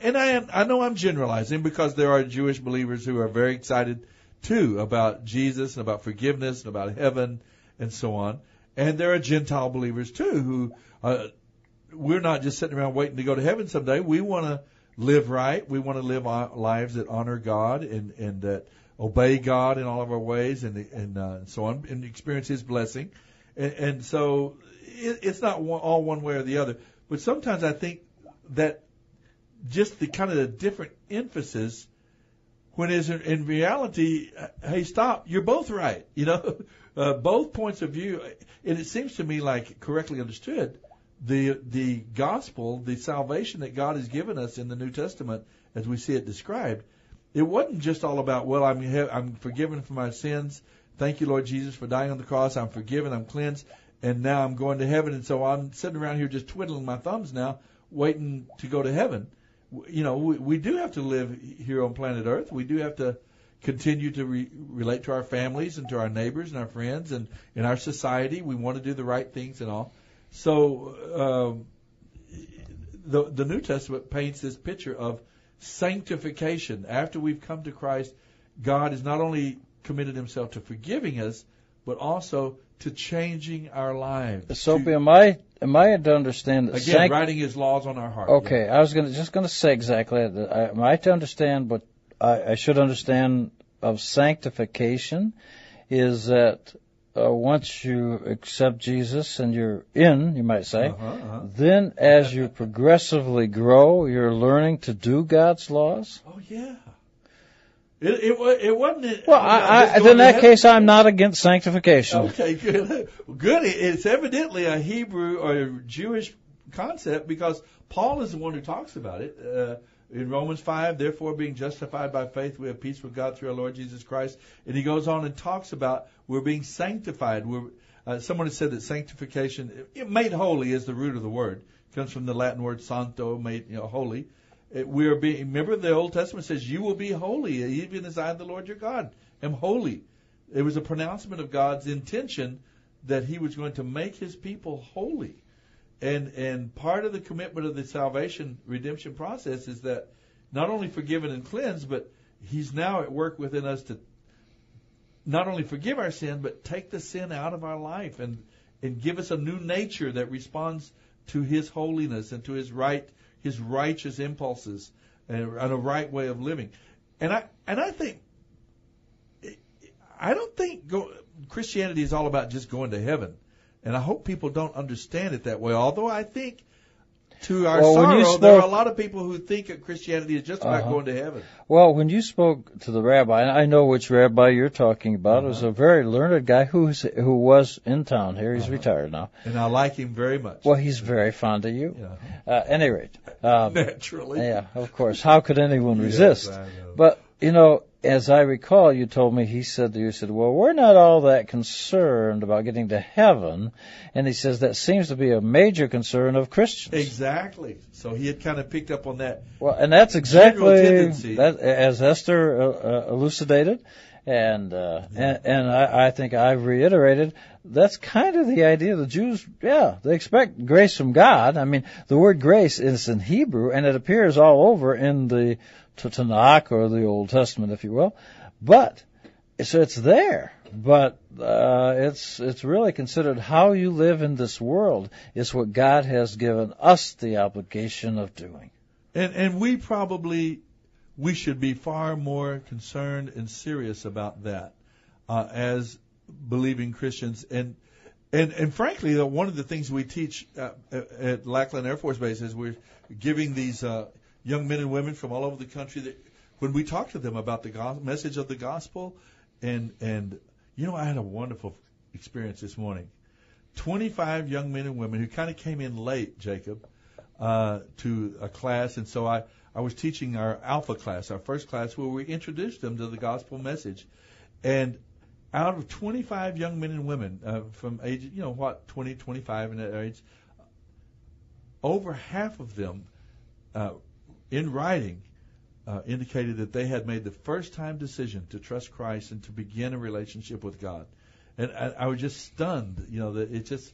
and I am, I know I'm generalizing because there are Jewish believers who are very excited too about Jesus and about forgiveness and about heaven and so on, and there are Gentile believers too who uh, we're not just sitting around waiting to go to heaven someday. We want to live right. We want to live our lives that honor God and and that obey God in all of our ways and and uh, so on and experience His blessing. And, and so it, it's not one, all one way or the other. But sometimes I think that just the kind of the different emphasis when is in, in reality, hey, stop, you're both right. You know, uh, both points of view. And it seems to me like correctly understood, the the gospel, the salvation that God has given us in the New Testament, as we see it described, it wasn't just all about well, I'm I'm forgiven for my sins. Thank you, Lord Jesus, for dying on the cross. I'm forgiven. I'm cleansed, and now I'm going to heaven. And so I'm sitting around here just twiddling my thumbs now, waiting to go to heaven. You know, we, we do have to live here on planet Earth. We do have to continue to re- relate to our families and to our neighbors and our friends and in our society. We want to do the right things and all. So um, the the New Testament paints this picture of sanctification. After we've come to Christ, God has not only committed Himself to forgiving us, but also to changing our lives. So, am I am I to understand that Again, sanct- writing His laws on our heart. Okay, I was gonna just going to say exactly that. I- Am I to understand what I, I should understand of sanctification is that uh, once you accept Jesus and you're in, you might say, Uh-huh, uh-huh. then as you progressively grow, you're learning to do God's laws. Oh yeah. It it, it wasn't. Well, uh, I, I, in that case, I'm not against sanctification. Okay, good. Good. It's evidently a Hebrew or a Jewish concept because Paul is the one who talks about it. Uh, in Romans 5, therefore being justified by faith, we have peace with God through our Lord Jesus Christ. And he goes on and talks about we're being sanctified. We're, uh, someone has said that sanctification, it, made holy is the root of the word. It comes from the Latin word santo, made you know, holy. Uh, it, we are being, remember the Old Testament says, you will be holy, even as I, the Lord your God, am holy. It was a pronouncement of God's intention that He was going to make His people holy, and and part of the commitment of the salvation redemption process is that not only forgiven and cleansed, but He's now at work within us to not only forgive our sin, but take the sin out of our life and and give us a new nature that responds to His holiness and to His right His righteous impulses and, a right way of living. And I and I think I don't think go, Christianity is all about just going to heaven, and I hope people don't understand it that way. Although I think, to our Well, sorrow, you there are a lot of people who think that Christianity is just about Uh-huh. going to heaven. Well, when you spoke to the rabbi, and I know which rabbi you're talking about. It was Uh-huh. a very learned guy who's who was in town here. He's retired now. And I like him very much. Well, he's very fond of you. Uh, any rate, um, Naturally. Yeah, of course. How could anyone resist? Know. But you know, as I recall, you told me he said to you, he said, "Well, we're not all that concerned about getting to heaven," and he says that seems to be a major concern of Christians. Exactly. So he had kind of picked up on that. Well, and that's exactly that as Esther uh, uh, elucidated, and uh, and, and I, I think I've reiterated. That's kind of the idea. The Jews, yeah, they expect grace from God. I mean, the word grace is in Hebrew, and it appears all over in the T- Tanakh or the Old Testament, if you will. But so it's there, but uh, it's it's really considered how you live in this world is what God has given us the obligation of doing. And and we probably we should be far more concerned and serious about that uh, as believing Christians. And and and frankly, one of the things we teach uh, at Lackland Air Force Base is we're giving these uh, young men and women from all over the country that when we talk to them about the message of the gospel, and and you know, I had a wonderful experience this morning. 25 young men and women who kind of came in late, Jacob, uh, to a class, and so I, I was teaching our alpha class, our first class, where we introduced them to the gospel message. And out of 25 young men and women uh, from age, you know, what, 20, 25 in that age, over half of them, uh, in writing, uh, indicated that they had made the first time decision to trust Christ and to begin a relationship with God. And I, I was just stunned, you know, that it just,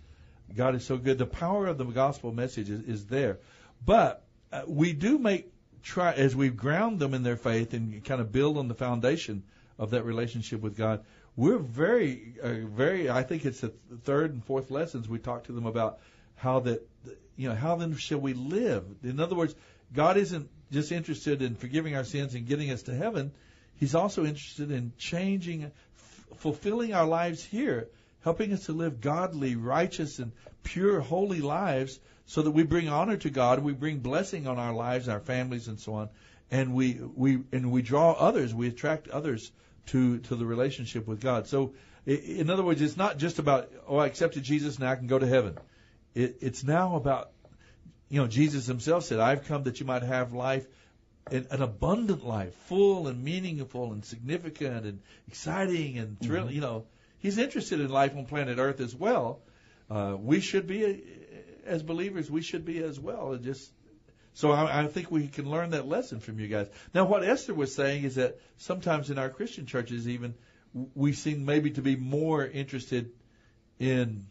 God is so good. The power of the gospel message is, is there. But uh, we do make, try, as we ground them in their faith and kind of build on the foundation of that relationship with God, we're very, uh, very, I think it's the third and fourth lessons we talk to them about how that, you know, how then shall we live? In other words, God isn't just interested in forgiving our sins and getting us to heaven. He's also interested in changing, f- fulfilling our lives here, helping us to live godly, righteous, and pure, holy lives so that we bring honor to God, we bring blessing on our lives, our families, and so on. And we, we, and we draw others, we attract others to, to the relationship with God. So, in other words, it's not just about, oh, I accepted Jesus, now I can go to heaven. it, it's now about, you know, Jesus himself said, I've come that you might have life, an, an abundant life, full and meaningful and significant and exciting and thrilling. Mhm. You know, he's interested in life on planet Earth as well. Uh, we should be, as believers, we should be as well. And just so I, I think we can learn that lesson from you guys. Now, what Esther was saying is that sometimes in our Christian churches, even we seem maybe to be more interested in,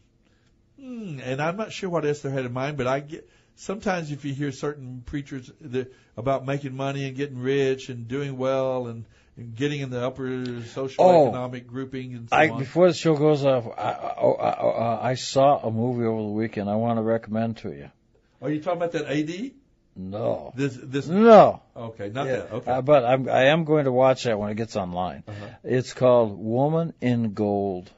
hmm, and I'm not sure what Esther had in mind, but I get sometimes if you hear certain preachers that, about making money and getting rich and doing well and, and getting in the upper social Oh. economic grouping and so I, on. before the show goes off, I, I, I, I saw a movie over the weekend. I want to recommend to you. Are you talking about that AD? No. This this No. Okay, not Yeah, that. Okay. uh, but I'm, I am going to watch that when it gets online. Uh-huh. It's called Woman in Gold.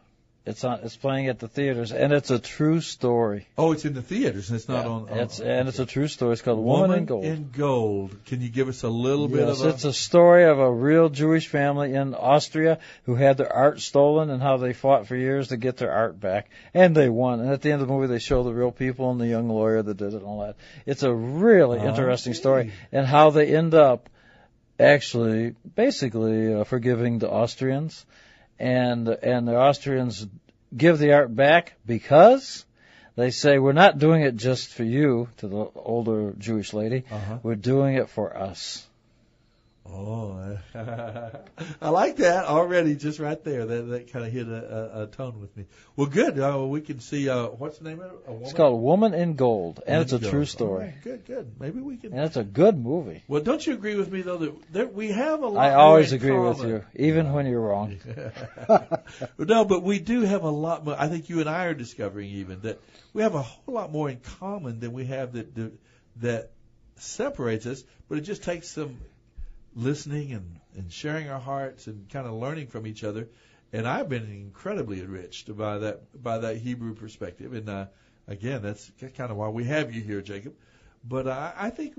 It's on. It's playing at the theaters, and it's a true story. oh, it's in the theaters and it's not Yeah, on. on It's and it's a true story. It's called Woman, in Gold. in Gold. Can you give us a little bit of a? it's a story of a real Jewish family in Austria who had their art stolen and how they fought for years to get their art back, and they won. And at the end of the movie, they show the real people and the young lawyer that did it and all that. It's a really interesting story, and how they end up actually basically uh, forgiving the Austrians, and and the Austrians give the art back because. They say we're not doing it just for you, to the older Jewish lady. Uh-huh. We're doing it for us. Oh, I like that already. Just right there, that that kind of hit a, a, a tone with me. Well, good. Uh, we can see. Uh, what's the name of it? It's called Woman in Gold, and it's a Gold. true story. right, good, good. Maybe we can. And it's a good movie. Well, don't you agree with me though that, that we have a lot? I always agree with you, even when you're wrong. no, but we do have a lot more. I think you and I are discovering even that we have a whole lot more in common than we have that that, that separates us. But it just takes some listening and, and sharing our hearts and kind of learning from each other. And I've been incredibly enriched by that by that Hebrew perspective. And uh, again, that's kind of why we have you here, Jacob. But I, I think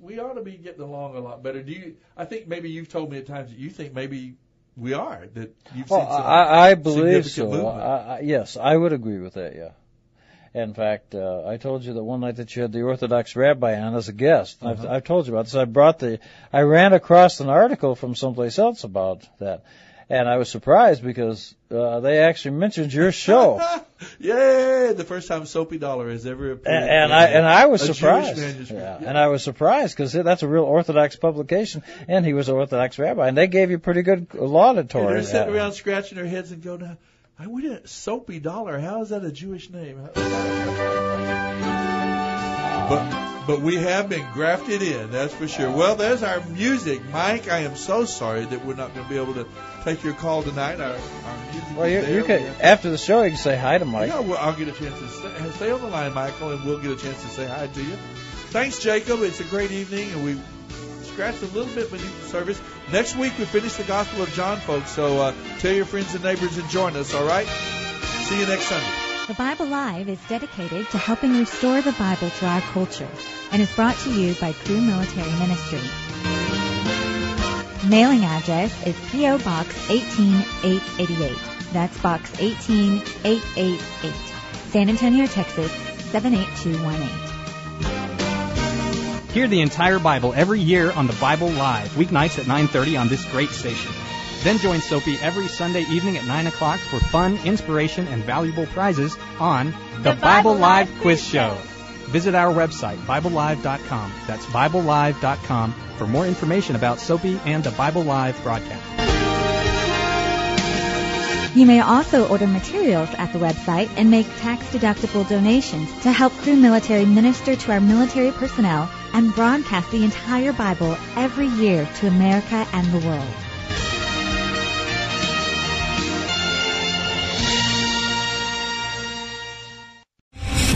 we ought to be getting along a lot better. Do you? I think maybe you've told me at times that you think maybe we are that you've Well, seen some I, I believe so. I, I, yes, I would agree with that. Yeah. In fact, uh, I told you that one night that you had the Orthodox rabbi on as a guest. I've, Uh-huh. I've told you about this. I brought the, I ran across an article from someplace else about that, and I was surprised because uh, they actually mentioned your show. Yay! The first time Soapy Dollar has ever appeared. And, and I and I was surprised, manuscript. yeah, and I was surprised because that's a real Orthodox publication, and he was an Orthodox rabbi, and they gave you pretty good laudatory. they're sitting uh, around scratching their heads and go, now, I we didn't Soapy Dollar. How is that a Jewish name? But but we have been grafted in, that's for sure. Well, there's our music, Mike. I am so sorry that we're not going to be able to take your call tonight. Our, our music Well, is you, there. you We could after the show you can say hi to Mike. Yeah, well, I'll get a chance to stay, stay on the line, Michael, and we'll get a chance to say hi to you. Thanks, Jacob. It's a great evening, and we scratched a little bit beneath the surface. Next week we finish the Gospel of John, folks. So uh, tell your friends and neighbors and join us. All right. See you next Sunday. The Bible Live is dedicated to helping restore the Bible to our culture and is brought to you by Cru Military Ministry. Mailing address is P.O. Box 18888. That's Box 18888. San Antonio, Texas 78218. Hear the entire Bible every year on the Bible Live, weeknights at 9:30 on this great station. Then join Soapy every Sunday evening at 9 o'clock for fun, inspiration, and valuable prizes on the, Bible, Live Quiz Show. Visit our website, BibleLive.com. That's BibleLive.com for more information about Soapy and the Bible Live broadcast. You may also order materials at the website and make tax-deductible donations to help Cru Military minister to our military personnel and broadcast the entire Bible every year to America and the world.